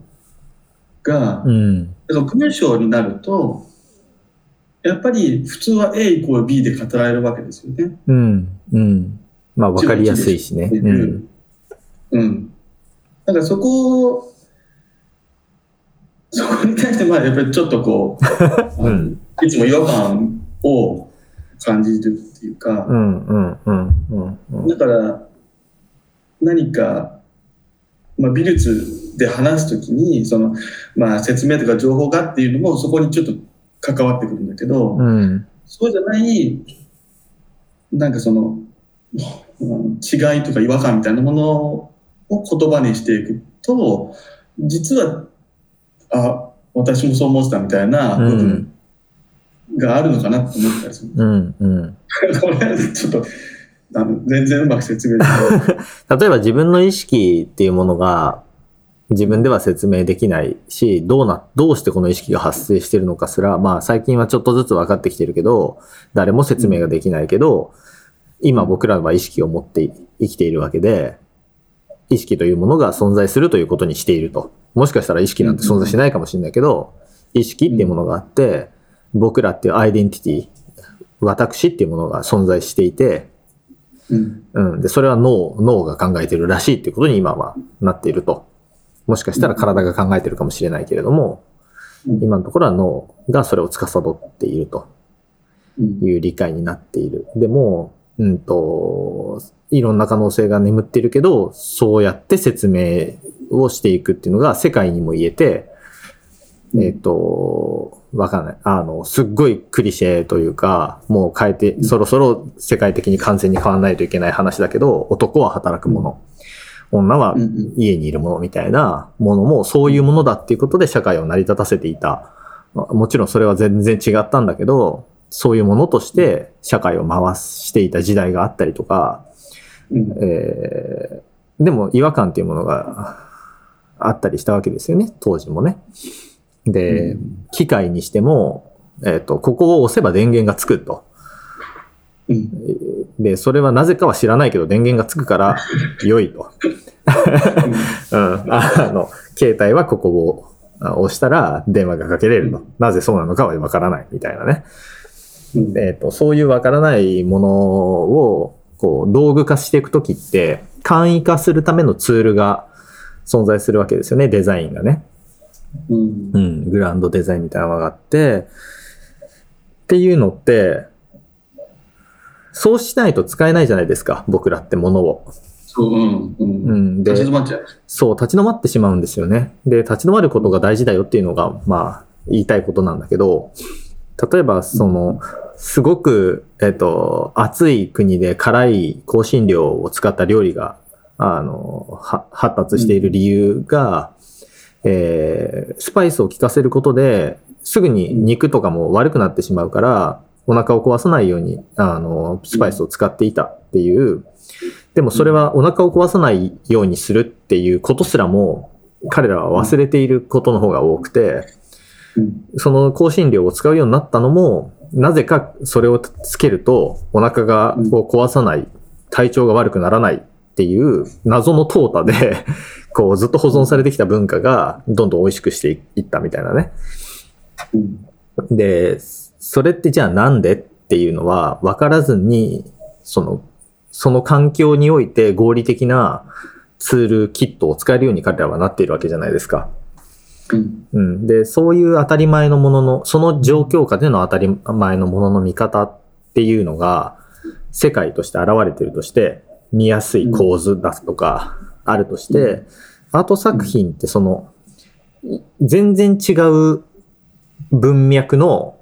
が、うん。だから文章になると、やっぱり普通は A イコール B で語られるわけですよね。うん。うん。まあ、わかりやすいしね。うんうん。だからそこを、そこに対して、まあ、やっぱりちょっとこう、うんいつも違和感を感じるっていうか、うん。うん。うん。うん。うん。だから、何か、まあ、美術で話すときに、その、まあ、説明とか情報がっていうのも、そこにちょっと関わってくるんだけど、うん。そうじゃない、なんかその、うん違いとか違和感みたいなものを言葉にしていくと、実は、あ、私もそう思ってたみたいな部分があるのかなと思ったりする。うん。うん。これ、ちょっと、あの全然うまく説明できない。例えば自分の意識っていうものが自分では説明できないし、どうな、どうしてこの意識が発生してるのかすら、まあ最近はちょっとずつ分かってきてるけど、誰も説明ができないけど、今僕らは意識を持って生きているわけで、意識というものが存在するということにしていると。もしかしたら意識なんて存在しないかもしれないけど、意識っていうものがあって、僕らっていうアイデンティティ、私っていうものが存在していて、うん。うん。で、それは脳、脳が考えてるらしいっていうことに今はなっていると。もしかしたら体が考えてるかもしれないけれども、うん今のところは脳がそれを司っているとうん。いう理解になっている。でも、うんと、いろんな可能性が眠っているけど、そうやって説明をしていくっていうのが世界にも言えて、えっ、と、わかんない。あの、すっごいクリシェというか、もう変えて、そろそろ世界的に完全に変わらないといけない話だけど、男は働くもの、女は家にいるものみたいなものもそういうものだっていうことで社会を成り立たせていた。まあもちろんそれは全然違ったんだけど、そういうものとして社会を回していた時代があったりとか、うん。えーでも違和感っていうものがあったりしたわけですよね、当時もね。で、うん機械にしても、えっ、と、ここを押せば電源がつくと。うん。で、それはなぜかは知らないけど電源がつくから 良いと。うん。あの、携帯はここをあ押したら電話がかけれると。なぜそうなのかはわからないみたいなね。うん。えっ、と、そういうわからないものを、こう、道具化していくときって、簡易化するためのツールが存在するわけですよね、デザインがね。うんう。ん、グランドデザインみたいなのがあって、っていうのって、そうしないと使えないじゃないですか、僕らってものを。そう、うん。う。うんん、で立ち止、まっちゃう。そう、立ち止まってしまうんですよね。で、立ち止まることが大事だよっていうのが、まあ、言いたいことなんだけど、例えば、その、すごく、えっと、暑い国で辛い香辛料を使った料理が、あの、は発達している理由が、えースパイスを効かせることで、すぐに肉とかも悪くなってしまうから、お腹を壊さないように、あの、スパイスを使っていたっていう、でもそれはお腹を壊さないようにするっていうことすらも、彼らは忘れていることの方が多くて、うん。その香辛料を使うようになったのも、なぜかそれをつけるとお腹がうん。こう壊さない、体調が悪くならないっていう謎の淘汰で、こうずっと保存されてきた文化がどんどん美味しくしていったみたいなね。うん。で、それってじゃあなんでっていうのは分からずに、その、その環境において合理的なツール、キットを使えるように彼らはなっているわけじゃないですか。うん。うん。で、そういう当たり前のものの、その状況下での当たり前のものの見方っていうのが、世界として現れてるとして、見やすい構図だとか、あるとして、アート作品ってその、い全然違う文脈の、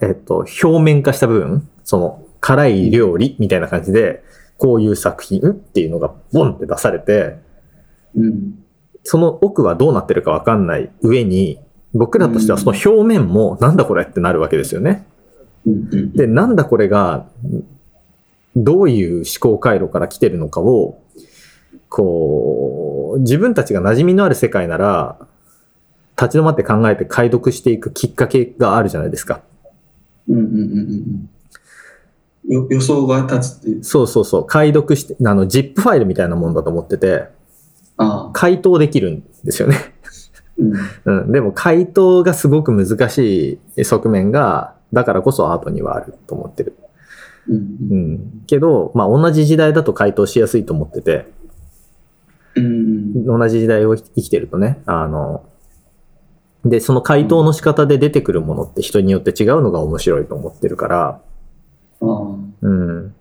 えっと、表面化した部分、その、辛い料理みたいな感じで、こういう作品っていうのがボンって出されて、うん。その奥はどうなってるかわかんない上に、僕らとしてはその表面もなんだこれってなるわけですよね。うん。で、なんだこれが、どういう思考回路から来てるのかを、こう、自分たちが馴染みのある世界なら、立ち止まって考えて解読していくきっかけがあるじゃないですか。うん。うん。うん。うん。よ予想が立つっていう。そうそうそう。解読して、あの、ZIP ファイルみたいなもんだと思ってて、ああ。回答できるんですよね。うん。うん、でも回答がすごく難しい側面が、だからこそアートにはあると思ってる。うん。うん。けど、まあ同じ時代だと回答しやすいと思ってて、うん。同じ時代を生きてるとね、あの、で、その回答の仕方で出てくるものって人によって違うのが面白いと思ってるから。うん。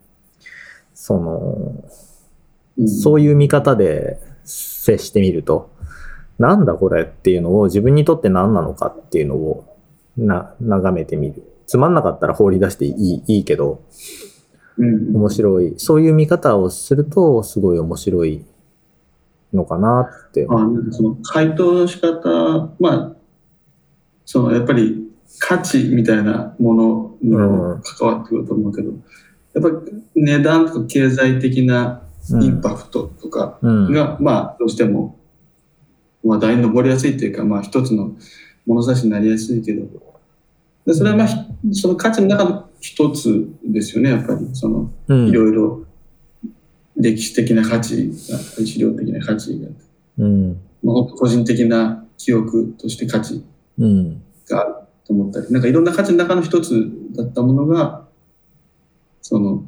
その、うん。そういう見方で接してみると、なんだこれっていうのを自分にとって何なのかっていうのをな、眺めてみる。つまんなかったら放り出していい、いいけど、うん。面白い。そういう見方をすると、すごい面白いのかなって。あなんかその回答の仕方、まあ、そのやっぱり価値みたいなものにも関わってくると思うけど、やっぱり値段とか経済的なインパクトとかうん。が、まあ、どうしても話題に上りやすいというか、まあ、一つの物差しになりやすいけど、でそれはまあ、ひその価値の中の一つですよね、やっぱり。そのうんいろいろ歴史的な価値が、資料的な価値が、うん。まあ、個人的な記憶として価値うん。があると思ったり、なんかいろんな価値の中の一つだったものが、その、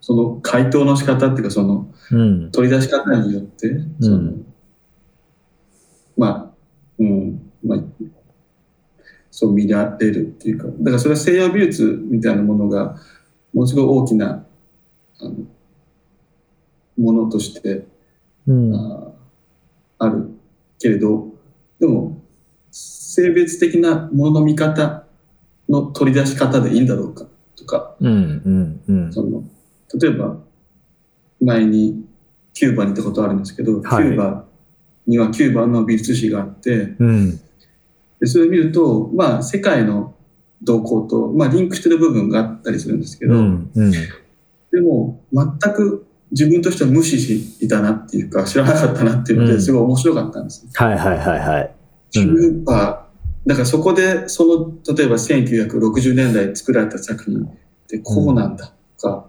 その回答の仕方っていうか、そのうん。取り出し方によって、そのまあ、うん、まあ、そう見られるっていうか、だからそれは西洋美術みたいなものが、ものすごい大きな、あの、ものとして、うん。ああるけれど、でも、性別的なものの見方の取り出し方でいいんだろうかとか、うん。うん。うん。その、例えば、前にキューバに行ったことあるんですけど、はいキューバにはキューバの美術史があって、うん。でそれを見ると、まあ、世界の動向と、まあ、リンクしてる部分があったりするんですけど、うん。うん。でも、全く自分としては無視していたなっていうか、知らなかったなっていうので、うんすごい面白かったんです。はいはいはいはい。キューバ、だからそこで、その、例えば1960年代作られた作品ってこうなんだとか、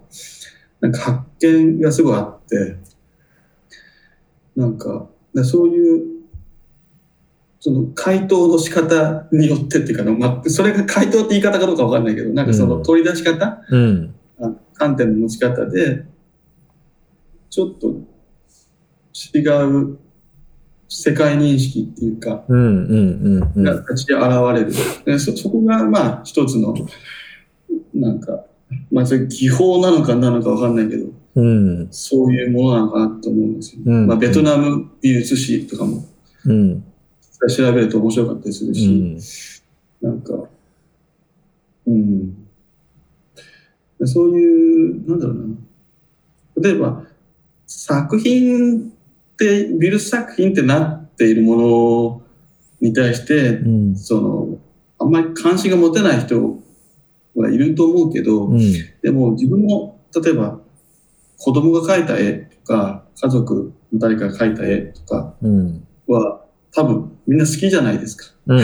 なんか発見がすごいあって、なんか、だからそういう、その回答の仕方によってっていうかな、まあ、それが回答って言い方かどうかわかんないけど、なんかその取り出し方、うん。あ観点の持ち方で、ちょっと違う世界認識っていうか。が立ち現れる。でそそこが、まあ、一つの、なんか、まあ、それ技法なのかなのかわかんないけど、うん。そういうものなのかなと思うんですよ。うんまあ、ベトナム美術史とかもうん。調べると面白かったりするうし、ん。なんか、うん。そういう、なんだろうな。例えば、作品って、美術作品ってなっているものに対して、うん。その、あんまり関心が持てない人はいると思うけど、うん。でも自分も、例えば、子供が描いた絵とか、家族の誰かが描いた絵とかうん。は、多分みんな好きじゃないですか。うん。だ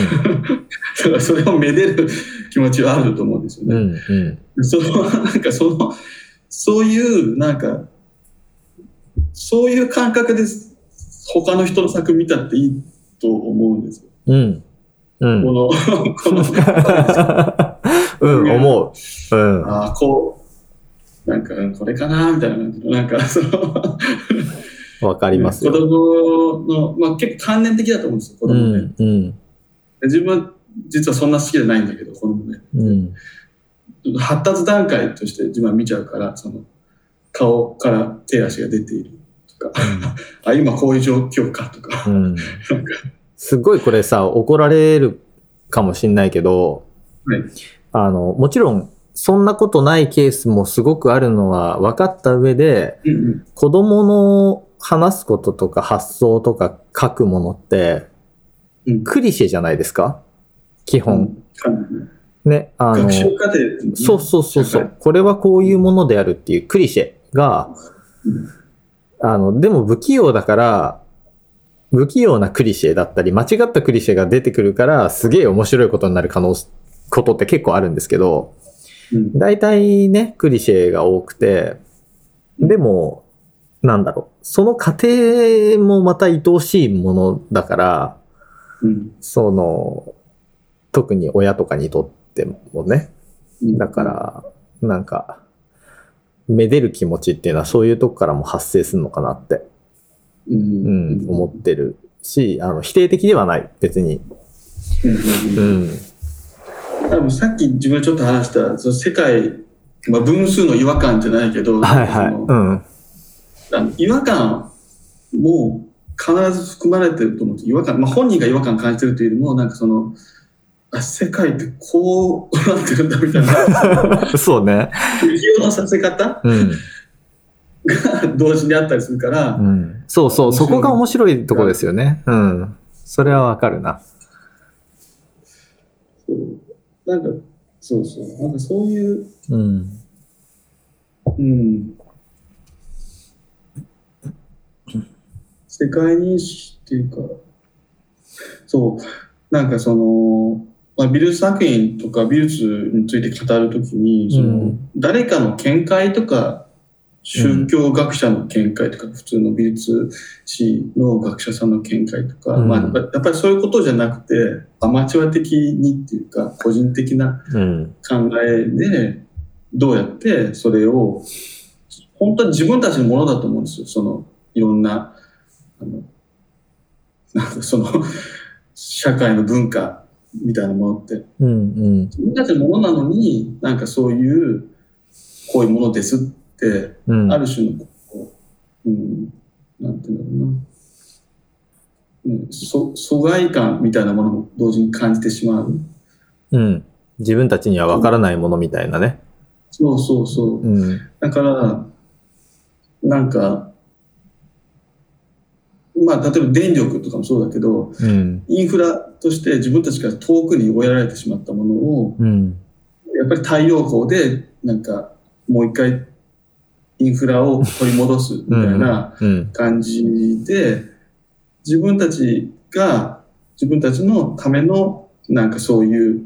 からそれをめでる気持ちはあると思うんですようね。ん。うん。その、なんかその、そういう、なんか、そういう感覚で他の人の作品見たっていいと思うんですよ。うん。うん。この、この、うん、思う。うん。ああ、こう、なんか、これかな、みたいな感じの、なんか、その、わかります子よ。供の、まあ結構関連的だと思うんですよ、子う供ね。ん。うん。自分は実はそんな好きじゃないんだけど、子供ね。うん。発達段階として自分は見ちゃうから、その、顔から手足が出ているとか、あ、今こういう状況かとか、うん。すごいこれさ、怒られるかもしんないけど、はい。あの、もちろん、そんなことないケースもすごくあるのは分かった上で、うんうん。子供の話すこととか発想とか書くものって、うん。クリシェじゃないですか？基本。ねね、あのそうそうそうそ社う。これはこういうものであるっていうクリシェが、うんあの、でも不器用だから、不器用なクリシェだったり、間違ったクリシェが出てくるから、すげえ面白いことになる可能、ことって結構あるんですけど、うん。大体ね、クリシェが多くて、でも、なんだろう、その過程もまた愛おしいものだから、うん。その、特に親とかにとってもね、うん。だから、なんか、めでる気持ちっていうのはそういうとこからも発生するのかなって、うんうん、思ってるし、あの、否定的ではない、別に。うん。多分さっき自分がちょっと話したその世界、まあ、分数の違和感じゃないけど、はいはい。うん。あの違和感も必ず含まれてると思って違和感、まあ、本人が違和感感じてるというよりもなんかそのあ世界ってこうなってるんだみたいな そうね。不器用なさせ方？うん。が同時にあったりするから、うん。そうそう、そこが面白いとこですよね。うん。それはわかるな。そうなんかそうそうなんかそういううん。うん世界認識っていうか、そう、なんかその、まあ、美術作品とか美術について語るときに、そのうん誰かの見解とか、宗教学者の見解とか、普通の美術史の学者さんの見解とか、うんまあ、やっぱりそういうことじゃなくて、アマチュア的にっていうか、個人的なうん。考えでどうやってそれを本当に自分たちのものだと思うんですよ。その、いろんな、あの、なんかその、社会の文化みたいなものって。うんうん。自分たちのものなのに、なんかそういう、こういうものですって、うん。ある種の、うん、なんていうんだろうな。うん、そ疎外感みたいなものも同時に感じてしまう。うん。自分たちにはわからないものみたいなね。そうそうそう。うん。だから、なんか、まあ、例えば電力とかもそうだけど、うん。インフラとして自分たちから遠くに追いやられてしまったものを、うん。やっぱり太陽光で、なんか、もう一回、インフラを取り戻すみたいなうん。感じで、自分たちが、自分たちのための、なんかそういう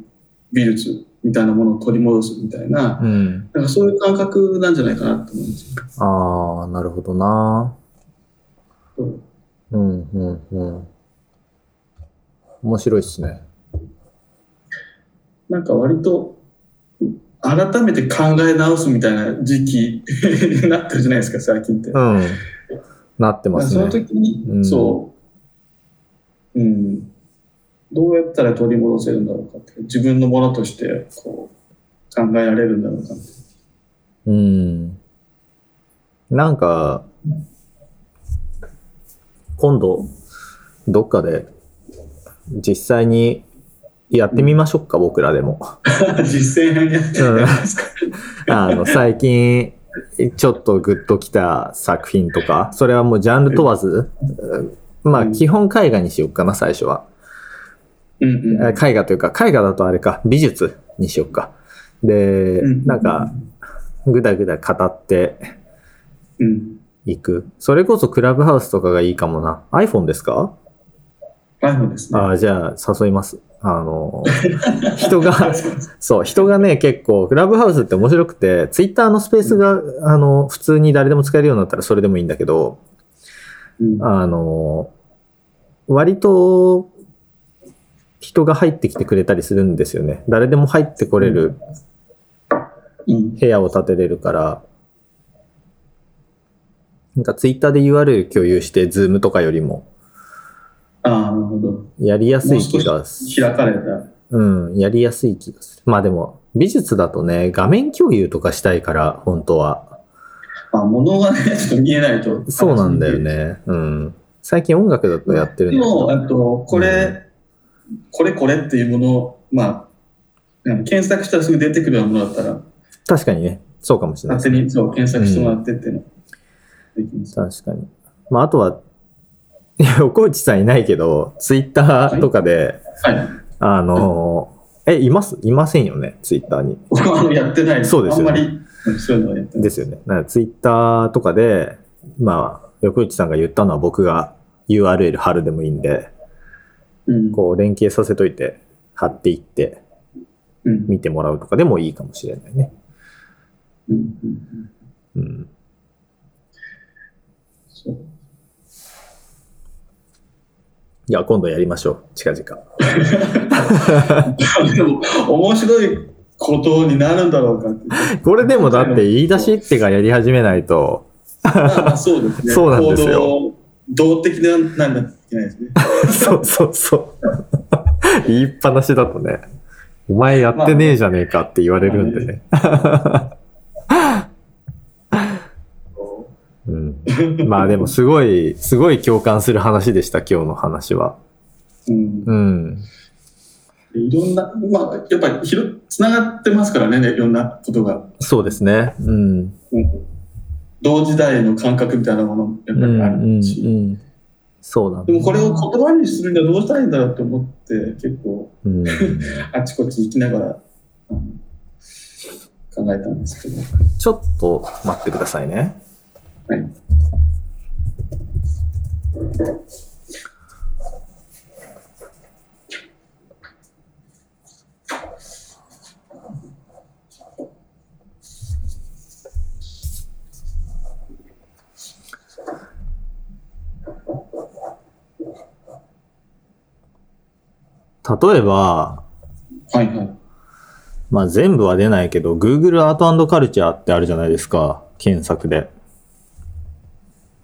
美術みたいなものを取り戻すみたいな、うん。なんかそういう感覚なんじゃないかなと思うんですよ。ああ、なるほどな。そううん、うん、うん。面白いっすね。なんか割と、改めて考え直すみたいな時期に なってるじゃないですか、最近って。うん。なってますそのね。時に、うんそう、うん、どうやったら取り戻せるんだろうかって、自分のものとしてこう考えられるんだろうかって。うん。なんか、今度、どっかで、実際にやってみましょうか、僕らでも。実践編やってるじゃないですか。あの、最近、ちょっとグッときた作品とか、それはもうジャンル問わず、まあ、基本絵画にしようかな、最初は。うんうんえ絵画というか、絵画だとあれか、美術にしようか。で、うんなんか、ぐだぐだ語ってうん。いく。それこそクラブハウスとかがいいかもな。iPhone ですか？iPhone ですね。ああ、じゃあ誘います。あの、人が、そう、人がね、結構、クラブハウスって面白くて、ツイッターのスペースが、あの、普通に誰でも使えるようになったらそれでもいいんだけど、うんあの、割と、人が入ってきてくれたりするんですよね。誰でも入ってこれるうん部屋を建てれるから、なんかツイッターで URL 共有して、ズームとかよりも、ああ、なるほど。やりやすい気がする。開かれた。うん、やりやすい気がする。まあでも、美術だとね、画面共有とかしたいから、本当は。あ、物がね、ちょっと見えないと。そうなんだよ。ね。うん。最近音楽だとやってるんでも、だけど。あと、これ、これこれっていうものを、まあ、うん検索したらすぐ出てくるようなものだったら、確かにね、そうかもしれない勝手にそう検索してもらってっていうのできます。確かに。まあ、あとは、横内さんいないけど、ツイッターとかで、はい。あのーえ、います？いませんよね、ツイッターに。僕 はやってないそうですよねあんまりうんそういうのはやってない。ですよね。ツイッターとかで、まあ、横内さんが言ったのは僕が URL 貼るでもいいんで、うん。こう連携させといて、貼っていってうん。見てもらうとかでもいいかもしれないね。うんうんうんうん。そう。いや、今度やりましょう。近々。でも、面白いことになるんだろうか。これでもだって言い出しっぺがやり始めないと、まあまあそうですね。そうなんですよ行動動的な、なんだといけないですね。そうそうそう。言いっぱなしだとね、お前やってねえじゃねえかって言われるんでね。うん、まあ でもすごい、すごい共感する話でした、今日の話は。うんうん。いろんな、まあ、やっぱりひろ、つながってますからね、いろんなことが。そうですね。うん。うん同時代の感覚みたいなもの、やっぱりあうんうんるし。うん。そうなんだでもこれを言葉にするにはどうしたらいいんだろうと思って、結構、うん。あちこち行きながら、うん考えたんですけど。ちょっと待ってくださいね。はい。例えば、はいはい。まあ全部は出ないけど、Google アートカルチャーってあるじゃないですか。検索で。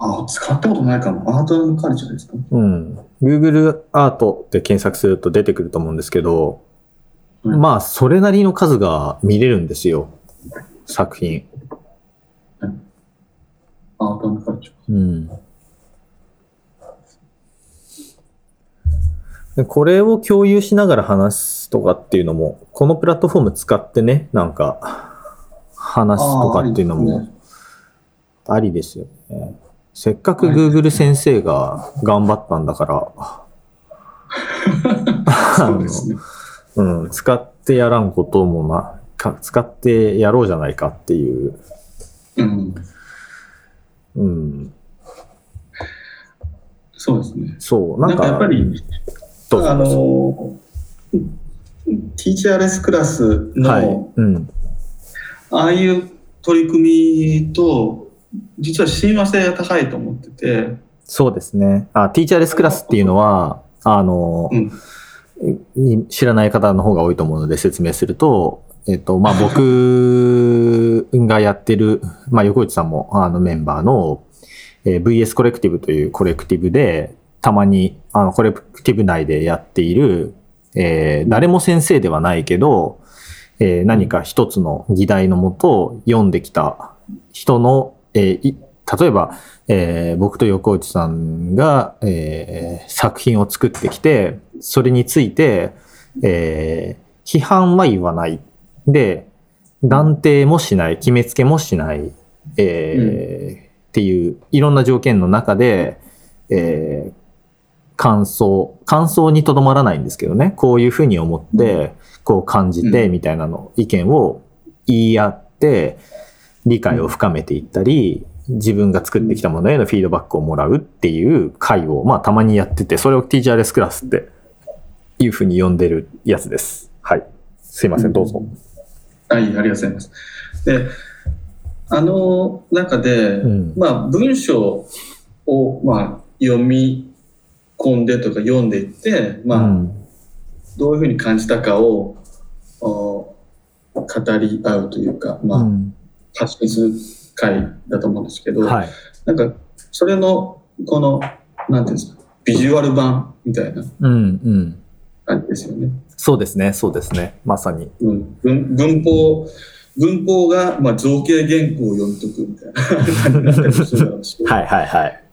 あ、使ったことないかも。アートカルチャーですか？うん。Google アートで検索すると出てくると思うんですけど、うんまあ、それなりの数が見れるんですよ。作品。アートカルチャー。うん。でこれを共有しながら話すとかっていうのも、このプラットフォーム使ってね、なんか、話すとかっていうのもあーありですねありですよね。せっかく Google 先生が頑張ったんだから、そうですね。うん、使ってやらんこともな、か使ってやろうじゃないかっていう、うん。うん、そうですね。そう、ななんんか、かやっぱり、あの、ティーチャーレスクラスの、はい、うん、ああいう取り組みと、実は親和性が高いと思ってて、そうですね。あ、ティーチャーレスクラスっていうのは、あの、うんに知らない方の方が多いと思うので説明すると、えっと、まあ、僕がやってる、まあ、横内さんもあのメンバーの、えー VS コレクティブというコレクティブで、たまに、あの、コレクティブ内でやっている、えー誰も先生ではないけど、えー何か一つの議題のもと読んできた人の、えーい例えば、えー僕と横内さんが、えー作品を作ってきて、それについて、えー批判は言わない。で、断定もしない、決めつけもしない、えーっていう、いろんな条件の中で、えー感想、感想にとどまらないんですけどね、こういうふうに思って、こう感じて、うん。みたいなの、意見を言い合って、理解を深めていったり、自分が作ってきたものへのフィードバックをもらうっていう会を、まあたまにやってて、それをティーチャーレスクラスっていうふうに呼んでるやつです。はい。すいません、どうぞ。はい、ありがとうございます。で、あの中で、うんまあ、文章を、まあ、読み込んでとか読んでいって、まあ、うんどういうふうに感じたかを、お語り合うというか、まあ、うん発信す。る会だと思うんです。けど、はい。なんか、それの、この、なんていうんです。か、ビジュアル版みたいな、感じです。よね。そうです。ね、そうです。ね。まさに。うん、文文法、文法が、まあ、造形原稿を読み解くみたいな感じになったりす。るだろうし。はい、はい、はい。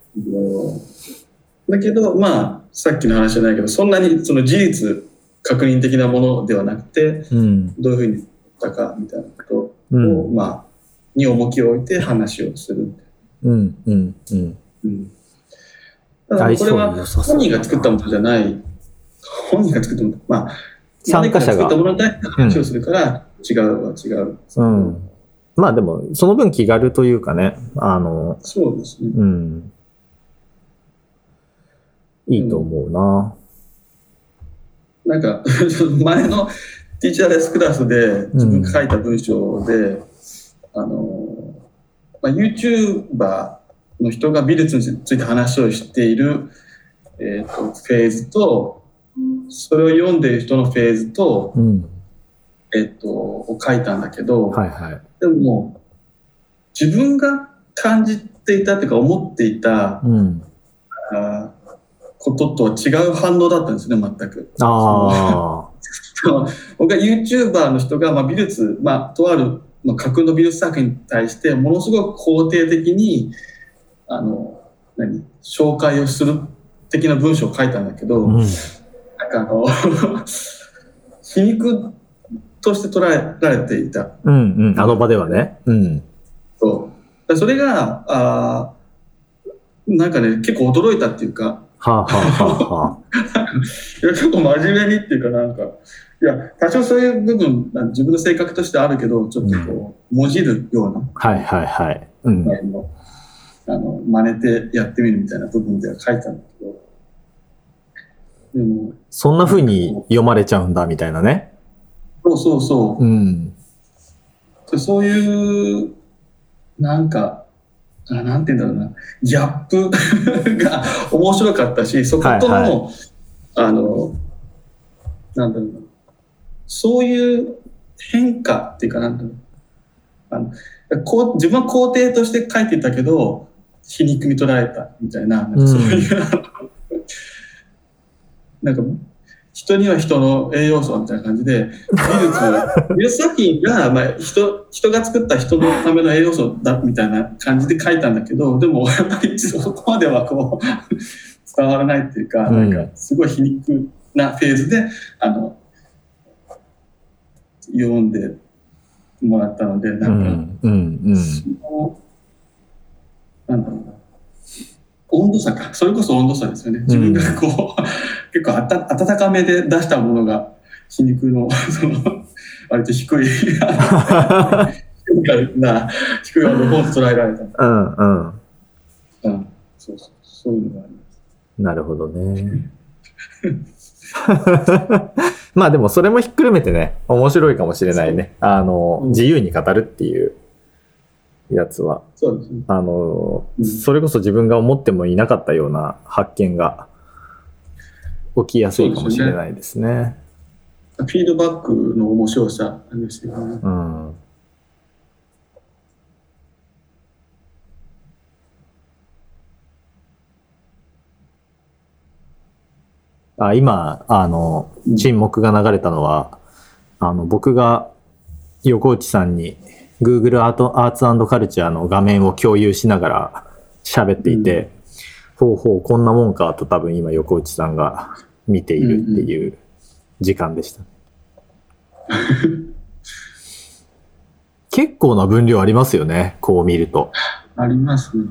だけど、まあ、さっきの話じゃないけど、そんなにその事実確認的なものではなくて、うん。どういうふうに言ったかみたいなことを、うん。まあ、に重きを置いて話をする。うん、うん、うん。うん。ただ、これは本人が作ったものじゃない、本人が作ったもの、まあ、参加者が作ったものに対して話をするから、違うは違う。うん。まあでも、その分気軽というかね、あの、そうですね。うん。いいと思うな。なんか、前のティーチャーレスクラスで自分が書いた文章で、あの、まあ、YouTuber の人が美術について話をしている、えー、とフェーズと、それを読んでいる人のフェーズと、うん。えっ、と、を書いたんだけど、はいはい。でも、自分が感じていたというか思っていたうん。あーこととは違う反応だったんですね、全く。あ 僕は YouTuber の人が、まあ、美術、まあ、とある、まあ、架空の美術作品に対してものすごく肯定的にあの何紹介をする的な文章を書いたんだけあ。ど、うん。なんかあの 皮肉として捉えられていたうんうん。あの場ではね。うん。とだそれがあーなんかね結構驚いたっていうかはあ、はあはあはあ、いや、ちょっと真面目にっていうかなんか、いや、多少そういう部分、自分の性格としてあるけど、ちょっとこう、もじるような、はいはいはい。うん。あの、真似てやってみるみたいな部分では書いてたんだけど、でも、そんな風に読まれちゃうんだみたいなね。そうそうそううん。でそういう、なんか、あなんて言うんだろうな、ギャップ が面白かったし、そことの、はいはあの、なんだろうな、そういう変化っていうかなんだろう。あのこう自分は肯定として書いてたけど、皮肉に捉えたみたいな、なんかそういう、な。んか、人には人の栄養素みたいな感じで、美術、美術作品が、まあ、人、人が作った人のための栄養素だみたいな感じで書いたんだけど、でも、やっぱりそこまではこう、伝わらないっていうか、うんなん。か、すごい皮肉なフェーズで、あの、読んでもらったので、うなんか、ん。うん。うん。そのなんだろうな。温度差か。それこそ温度差ですよね。自分がこう、結構あた温かめで出したものが、皮肉の、その、割と低い、な、低い温度を捉えられた。うん。うん。うん。そうそう。そういうのがあります。なるほどね。まあでもそれもひっくるめてね、面白いかもしれないね。あの、うん自由に語るっていうやつは。そうですね。あの、うんそれこそ自分が思ってもいなかったような発見が起きやすいかもしれないですね。フィードバックの面白さですよね。うん。あ今、あの、沈黙が流れたのは、あの、僕が横内さんに Google アートアーツカルチャーの画面を共有しながら喋っていて、ほうほう、こんなもんかと多分今横内さんが見ているっていう時間でした。結構な分量ありますよね、こう見ると。ありますね。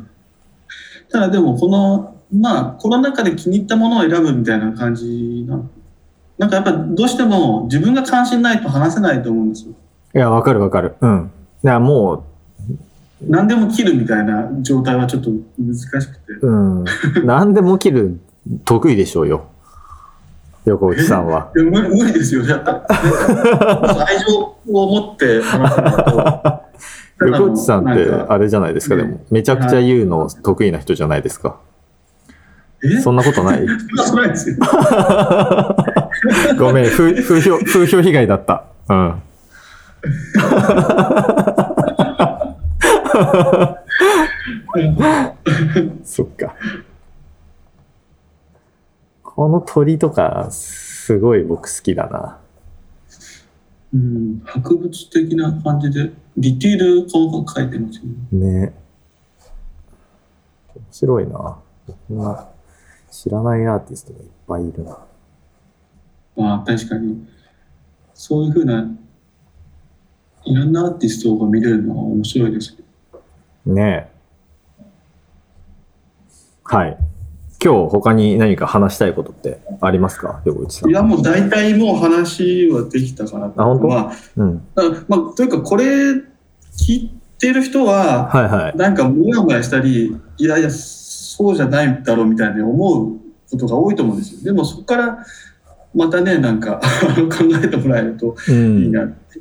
ただでもこの、まあ、コロナ禍で気に入ったものを選ぶみたいな感じな。なんかやっぱどうしても自分が関心ないと話せないと思うんですよ。いや、わかるわかる。うん。だからも何でも切るみたいな状態はちょっと難しくて。う、うん。何でも切る得意でしょうよ。横内さんは。いや無理無理ですよ。やっぱなんか愛情を持って話さないと。横内さんってあれじゃないですか、でも。めちゃくちゃ言うの得意な人じゃないですか。えそんなことない？そんなことないですよ。ごめん、風風評、風評被害だった。うん。そっか。この鳥とか、すごい僕好きだな。うん、博物的な感じで、ディティール細かく書いてますよね。ね。面白いな。な知らないアーティストがいっぱいいるな。まあ確かに、そういうふうな、いろんなアーティストが見れるのは面白いですね。ねえ。はい。今日他に何か話したいことってありますか？横内さん。いや、もう大体もう話はできたかなと。あ本当？まあ、うん。まあ、というかこれ聞いてる人は、はいはい。なんかもやもやしたり、いやいや、そうじゃないだろうみたいに思うことが多いと思うんですよ。でもそこから、またね、なんか 考えてもらえるとういいん。なって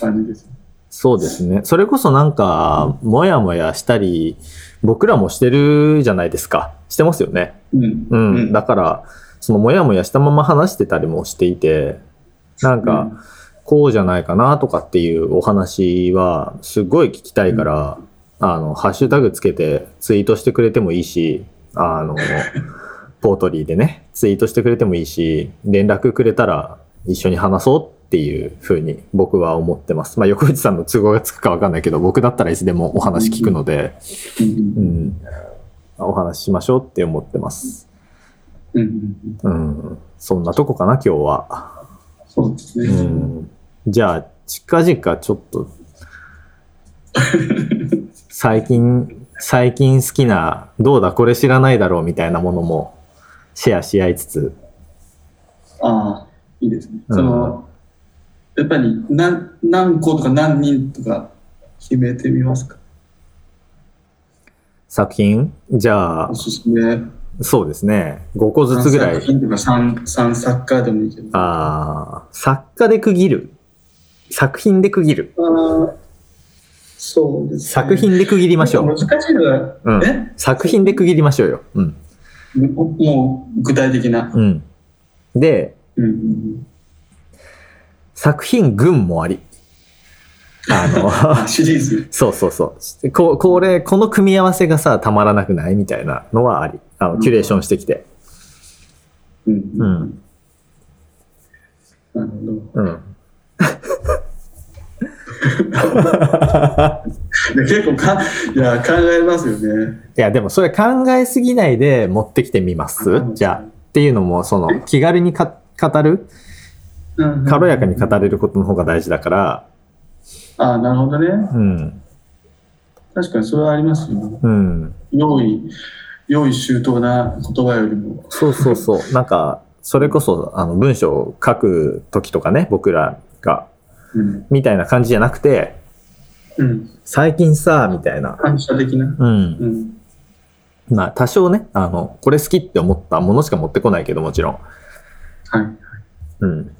感じです。そうですね。それこそなんか、もやもやしたり、僕らもしてるじゃないですか。してますよね。うん。うん。うんだから、そのもやもやしたまま話してたりもしていて、なんか、こうじゃないかなとかっていうお話は、すごい聞きたいから、あの、ハッシュタグつけてツイートしてくれてもいいし、あの、ポートリーでね、ツイートしてくれてもいいし、連絡くれたら一緒に話そうっていうふうに僕は思ってます。まあ、横内さんの都合がつくかわかんないけど、僕だったらいつでもお話聞くので、うんうん、お話ししましょうって思ってます。うん、そんなとこかな、今日は。そうですね。うんじゃあ、近々ちょっと、最近、最近好きな、どうだ、これ知らないだろうみたいなものもシェアし合いつつ、ああ、いいですね。うんその、やっぱり何何個とか何人とか決めてみますか？作品？じゃあお、すすめ。そうですね。5個ずつぐらい。作品とか 3, 3作家でもいいけど。あああ、作家で区切る？作品で区切る？あ、そうです、ね。作品で区切りましょう。難しいのは、うんえ？作品で区切りましょうよ。うん。ももう具体的な。うん。で、うんうん作品群もあり。あの、シリーズ。そうそうそう。ここれ、この組み合わせがさ、たまらなくないみたいなのはあり。あの、キュレーションしてきて。うん。うん。なるほど。うん。で結構か、いや、考えますよね。いや、でもそれ考えすぎないで持ってきてみます？うんじゃあ。っていうのも、その、気軽にか語る？うん軽やかに語れることの方が大事だから、ああ、なるほどね。うん。確かにそれはありますよね。うん。用意、用意周到な言葉よりも。そうそうそう。なんか、それこそ、あの、文章を書く時とかね、僕らが、うん。みたいな感じじゃなくて、うん。最近さ、みたいな。反射的な。うん。うん。まあ、多少ね、あの、これ好きって思ったものしか持ってこないけど、もちろん。はい。うん。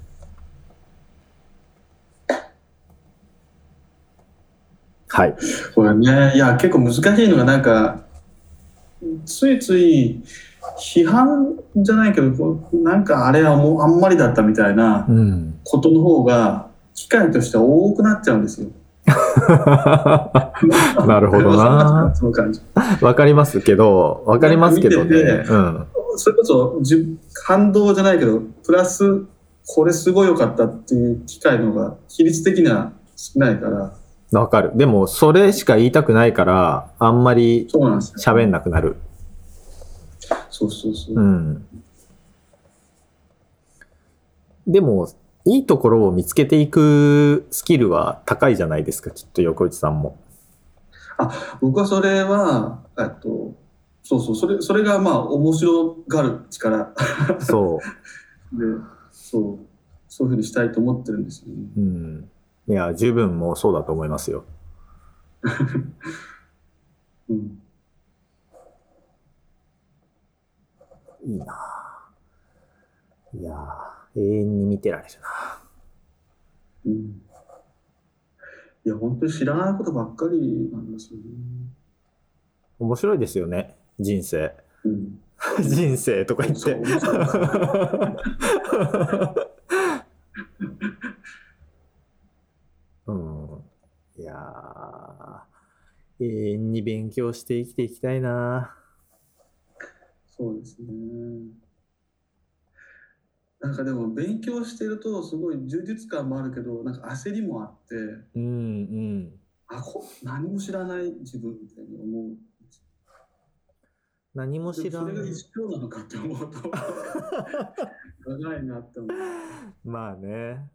はい。これね、いや、結構難しいのが、なんか、ついつい、批判じゃないけど、なんかあれはもうあんまりだったみたいなうん。ことの方が、機会としては多くなっちゃうんですよ。なるほどなその感じ。わかりますけど、わかりますけどね。ててうん。それこそじ感動じゃないけど、プラス、これすごい良かったっていう機会の方が、比率的には少ないから、わかる。でも、それしか言いたくないから、あんまりそうなんですよ。喋んなくなる。そうそうそう。うん。でも、いいところを見つけていくスキルは高いじゃないですか、きっと横内さんも。僕はそれは、えっと、そうそう、それ、それがまあ、面白がる力そう。で、そう、そういうふうにしたいと思ってるんですよね。うん。いや、十分もうそうだと思いますよ。うん。いいな永遠に見てられるなうん。いや、本当に知らないことばっかりなんですよね。面白いですよね、人生。うん。人生とか言って。うん。いやー永遠に勉強して生きていきたいなそうですね。なんかでも勉強してるとすごい充実感もあるけど、なんか焦りもあって、うんうん。あこ何も知らない自分みたいに思う。何もで知らない。もそれが一生なのかって思うと、長いなって思う。まあね。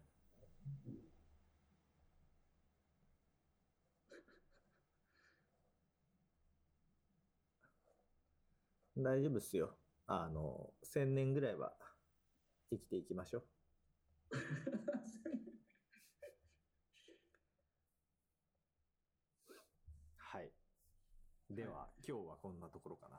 大丈夫っすよ。あの、1000年ぐらいは生きていきましょう。はい。では、今日はこんなところかな。